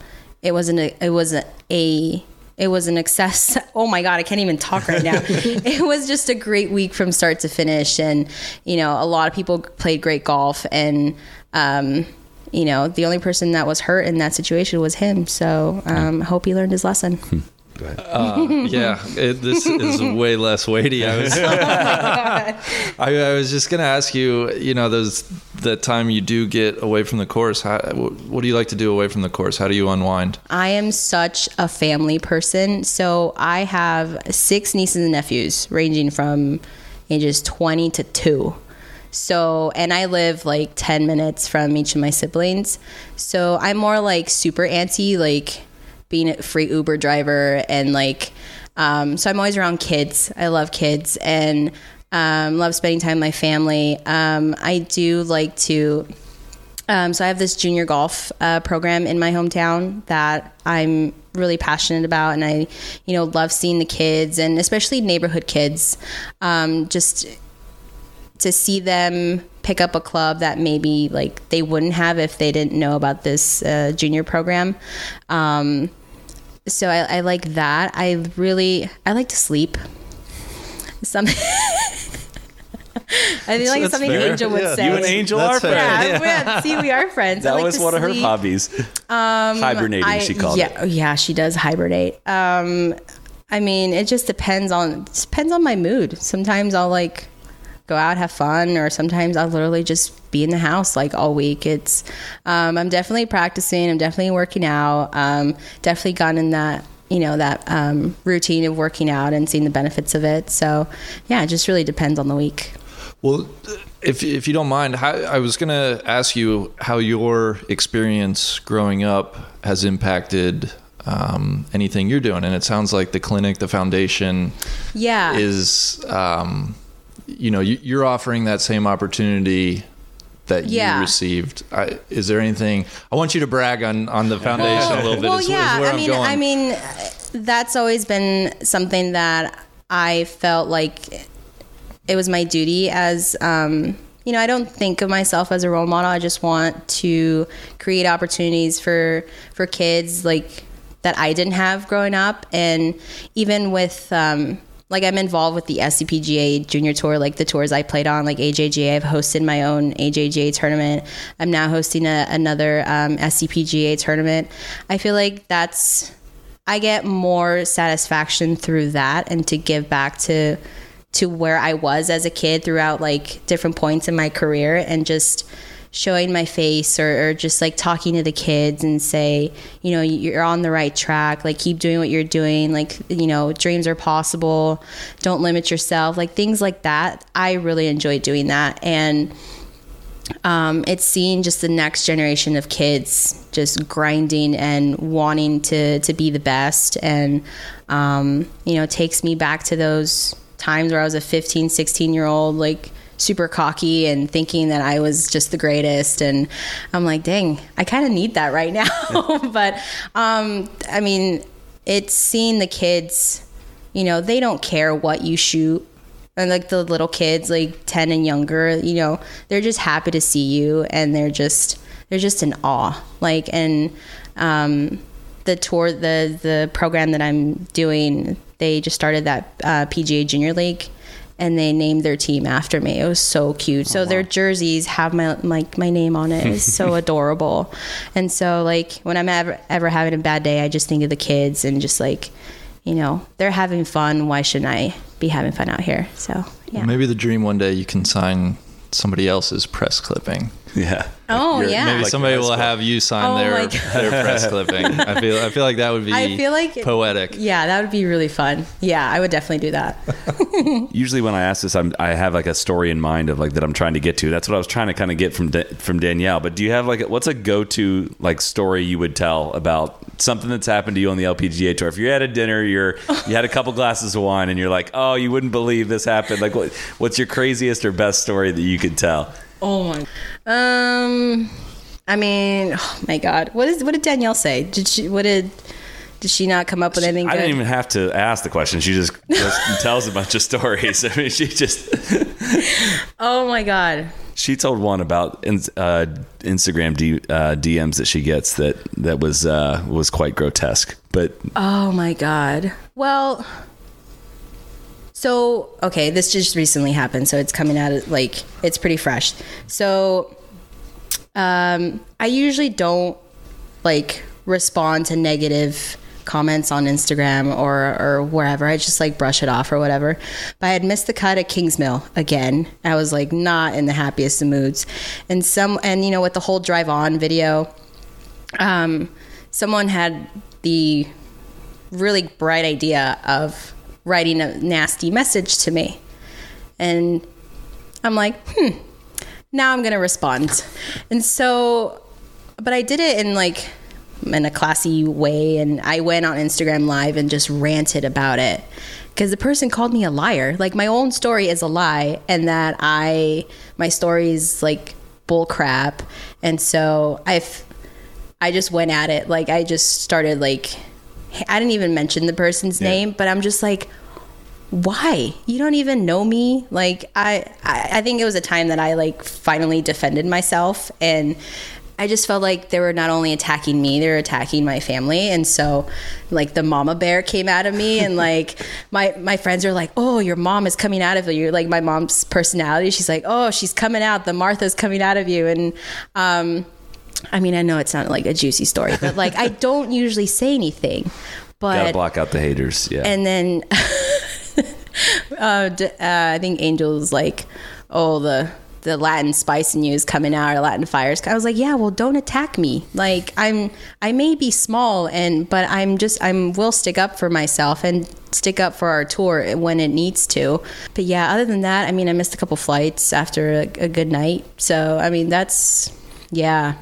it wasn't a, it was a, a it was an excess. <laughs> Oh my god, I can't even talk right now. <laughs> it was just a great week from start to finish, and you know a lot of people played great golf, and um, you know the only person that was hurt in that situation was him. So um, I hope he learned his lesson. Go ahead. Uh, yeah, it, this is way less weighty. I was, <laughs> <laughs> I, I was just gonna ask you. You know, those that time you do get away from the course. How, what do you like to do away from the course? How do you unwind? I am such a family person. So I have six nieces and nephews, ranging from ages 20 to 2. So, and I live like 10 minutes from each of my siblings. So I'm more like super antsy, like being a free Uber driver and like, um, so I'm always around kids. I love kids and um, love spending time with my family. Um, I do like to, um, so I have this junior golf uh, program in my hometown that I'm really passionate about, and I, you know, love seeing the kids and especially neighborhood kids, um, just to see them pick up a club that maybe like they wouldn't have if they didn't know about this uh, junior program. Um, so I, I like that. I really I like to sleep. Some. <laughs> I feel like that's something fair. Angel would Yeah. say. You and Angel That's are fair. friends. Yeah, yeah. see, we are friends. <laughs> I That like was to one of her sleep. hobbies. Hibernating, I- she called yeah, it. oh, Yeah, she does hibernate. Um, I mean, it just depends on depends on my mood. Sometimes I'll like go out have fun, or sometimes I'll literally just be in the house like all week. It's um, I'm definitely practicing. I'm definitely working out. Um, definitely gotten in that you know that um, routine of working out and seeing the benefits of it. So yeah, it just really depends on the week. Well, if if you don't mind, how, I was going to ask you how your experience growing up has impacted um, anything you're doing, and it sounds like the clinic, the foundation, Yeah. is, um, you know, you, you're offering that same opportunity that Yeah. you received. I, is there anything? I want you to brag on on the foundation a little bit. Well, is, is yeah. where I mean. I mean, that's always been something that I felt like it was my duty as. Um, you know, I don't think of myself as a role model. I just want to create opportunities for for kids like that I didn't have growing up, and even with. Um, like I'm involved with the SCPGA Junior Tour, like the tours I played on, like AJGA. I've hosted my own AJGA tournament. I'm now hosting a, another um, SCPGA tournament. I feel like that's I get more satisfaction through that, and to give back to to where I was as a kid throughout like different points in my career, and just showing my face or, or just like talking to the kids and say, you know, you're on the right track. Like keep doing what you're doing. Like you know, dreams are possible. Don't limit yourself. Like things like that. I really enjoy doing that, and um, it's seeing just the next generation of kids just grinding and wanting to to be the best and um, you know takes me back to those times where i was a 15 16 year old like super cocky and thinking that i was just the greatest. And i'm like dang i kind of need that right <laughs> now. <laughs> But um, i mean it's seeing the kids you know they don't care what you shoot. And like the little kids like 10 and younger you know they're just happy to see you and they're just they're just in awe. Like and um the tour the the program that i'm doing they just started that uh, pga junior league and they named their team after me. It was so cute. So oh, their jerseys have my like my name on it. It's so <laughs> adorable. And so like when i'm ever ever having a bad day i just think of the kids and just like you know they're having fun. Why shouldn't i be having fun out here? So yeah. Maybe the dream one day you can sign somebody else's press clipping. Yeah. Oh, You're- yeah. Maybe like somebody will school. have you sign Oh their <laughs> their press <laughs> clipping. I feel I feel like that would be I feel like- poetic. yeah that would be really fun yeah i would definitely do that <laughs> Usually when I ask this, I'm, I have like a story in mind of like that I'm trying to get to. That's what I was trying to kind of get from Da- from Danielle. But do you have like a, what's a go to like story you would tell about something that's happened to you on the LPGA tour? If you're at a dinner, you're you had a couple glasses of wine, and you're like, oh, you wouldn't believe this happened. Like, what, what's your craziest or best story that you could tell? Oh my um i mean oh my god what is what did danielle say did she what did did she not come up with anything I good didn't even have to ask the question. She just, <laughs> just tells a bunch of stories. <laughs> I mean, she just <laughs> oh my god She told one about uh, Instagram D, uh, DMs that she gets that that was uh, was quite grotesque. But Oh my god. Well, so okay, this just recently happened, so it's coming out like it's pretty fresh. So, um, I usually don't like respond to negative comments on Instagram or or wherever. I just like brush it off or whatever. But I had missed the cut at Kingsmill again. I was like not in the happiest of moods, and some and you know with the whole drive on video, um, someone had the really bright idea of writing a nasty message to me, and I'm like, hmm. Now I'm gonna respond, and so, but I did it in like in a classy way and I went on Instagram live and just ranted about it because the person called me a liar. Like my own story is a lie and that I my story is like bull crap. And so I've I just went at it. Like I just started like I didn't even mention the person's Yeah. name, but I'm just like why? You don't even know me? Like I, I i think it was a time that i like finally defended myself and i just felt like they were not only attacking me they were attacking my family and so like the mama bear came out of me and <laughs> like my my friends are like oh your mom is coming out of you. Like my mom's personality she's like oh she's coming out. The martha's coming out of you. And um i mean i know it's not like a juicy story but like i <laughs> don't usually say anything but Gotta block out the haters. Yeah. and then <laughs> uh, d- uh, I think Angel's like, oh, the the Latin spice in you is coming out, or Latin fires. I was like, yeah, well, don't attack me. Like I'm, I may be small, and but I'm just, I'm will stick up for myself and stick up for our tour when it needs to. But yeah, other than that, I mean, I missed a couple flights after a, a good night. So I mean, that's yeah,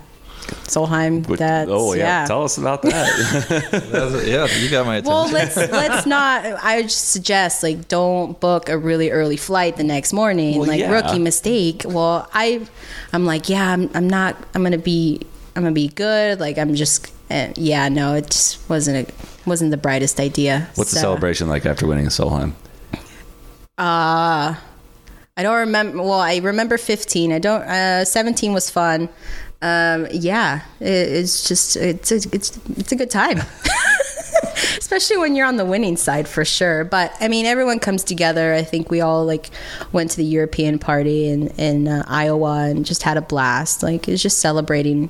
Solheim. Which- That's oh yeah. yeah. tell us about that. <laughs> Yeah, you got my attention. Well, let's let's not. I would suggest like don't book a really early flight the next morning. Well, like yeah. rookie mistake. Well, I, I'm like, yeah, I'm, I'm not. I'm gonna be. I'm gonna be good. Like I'm just. Uh, yeah, no, it just wasn't a wasn't the brightest idea. What's the celebration like after winning a Solheim? Uh, I don't remember. Well, I remember 15. I don't. Uh, 17 was fun. Um, yeah, it, it's just it's a, it's it's a good time. <laughs> Especially when you're on the winning side for sure. But I mean, everyone comes together. I think we all like went to the European party in in uh, Iowa and just had a blast. Like it's just celebrating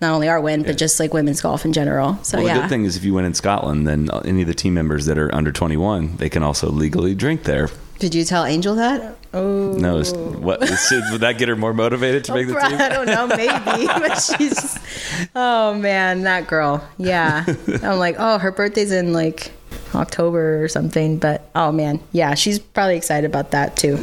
not only our win, but just like women's golf in general. So Well, the yeah. good thing is if you win in Scotland, then any of the team members that are under 21, they can also legally drink there. Did you tell Angel that? Oh. No, is- what <laughs> would that get her more motivated to oh, make the team? I don't know, maybe, <laughs> but she's. Oh man, that girl. Yeah, <laughs> I'm like, oh, her birthday's in like October or something. But oh man, yeah, she's probably excited about that too.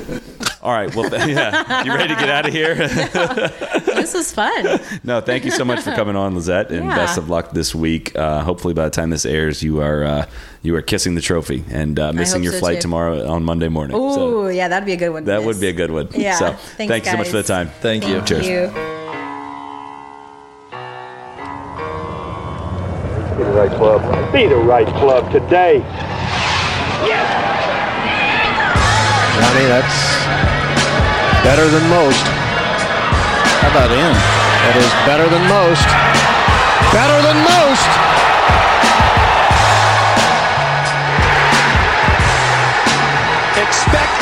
All right, well, <laughs> yeah, you ready to get out of here? <laughs> This was fun. <laughs> no, thank you so much for coming on, Lizette, and Yeah. best of luck this week. Uh, hopefully, by the time this airs, you are uh, you are kissing the trophy and uh, missing your so, flight too. tomorrow on Monday morning. Ooh, So yeah, that'd be a good one. to that would be a good one. Yeah. So Thanks, thank you so much for the time. Thank you. Cheers. You. Be the right club. Be the right club today. Johnny, that's better than most. How about in? That is better than most. Better than most. Expect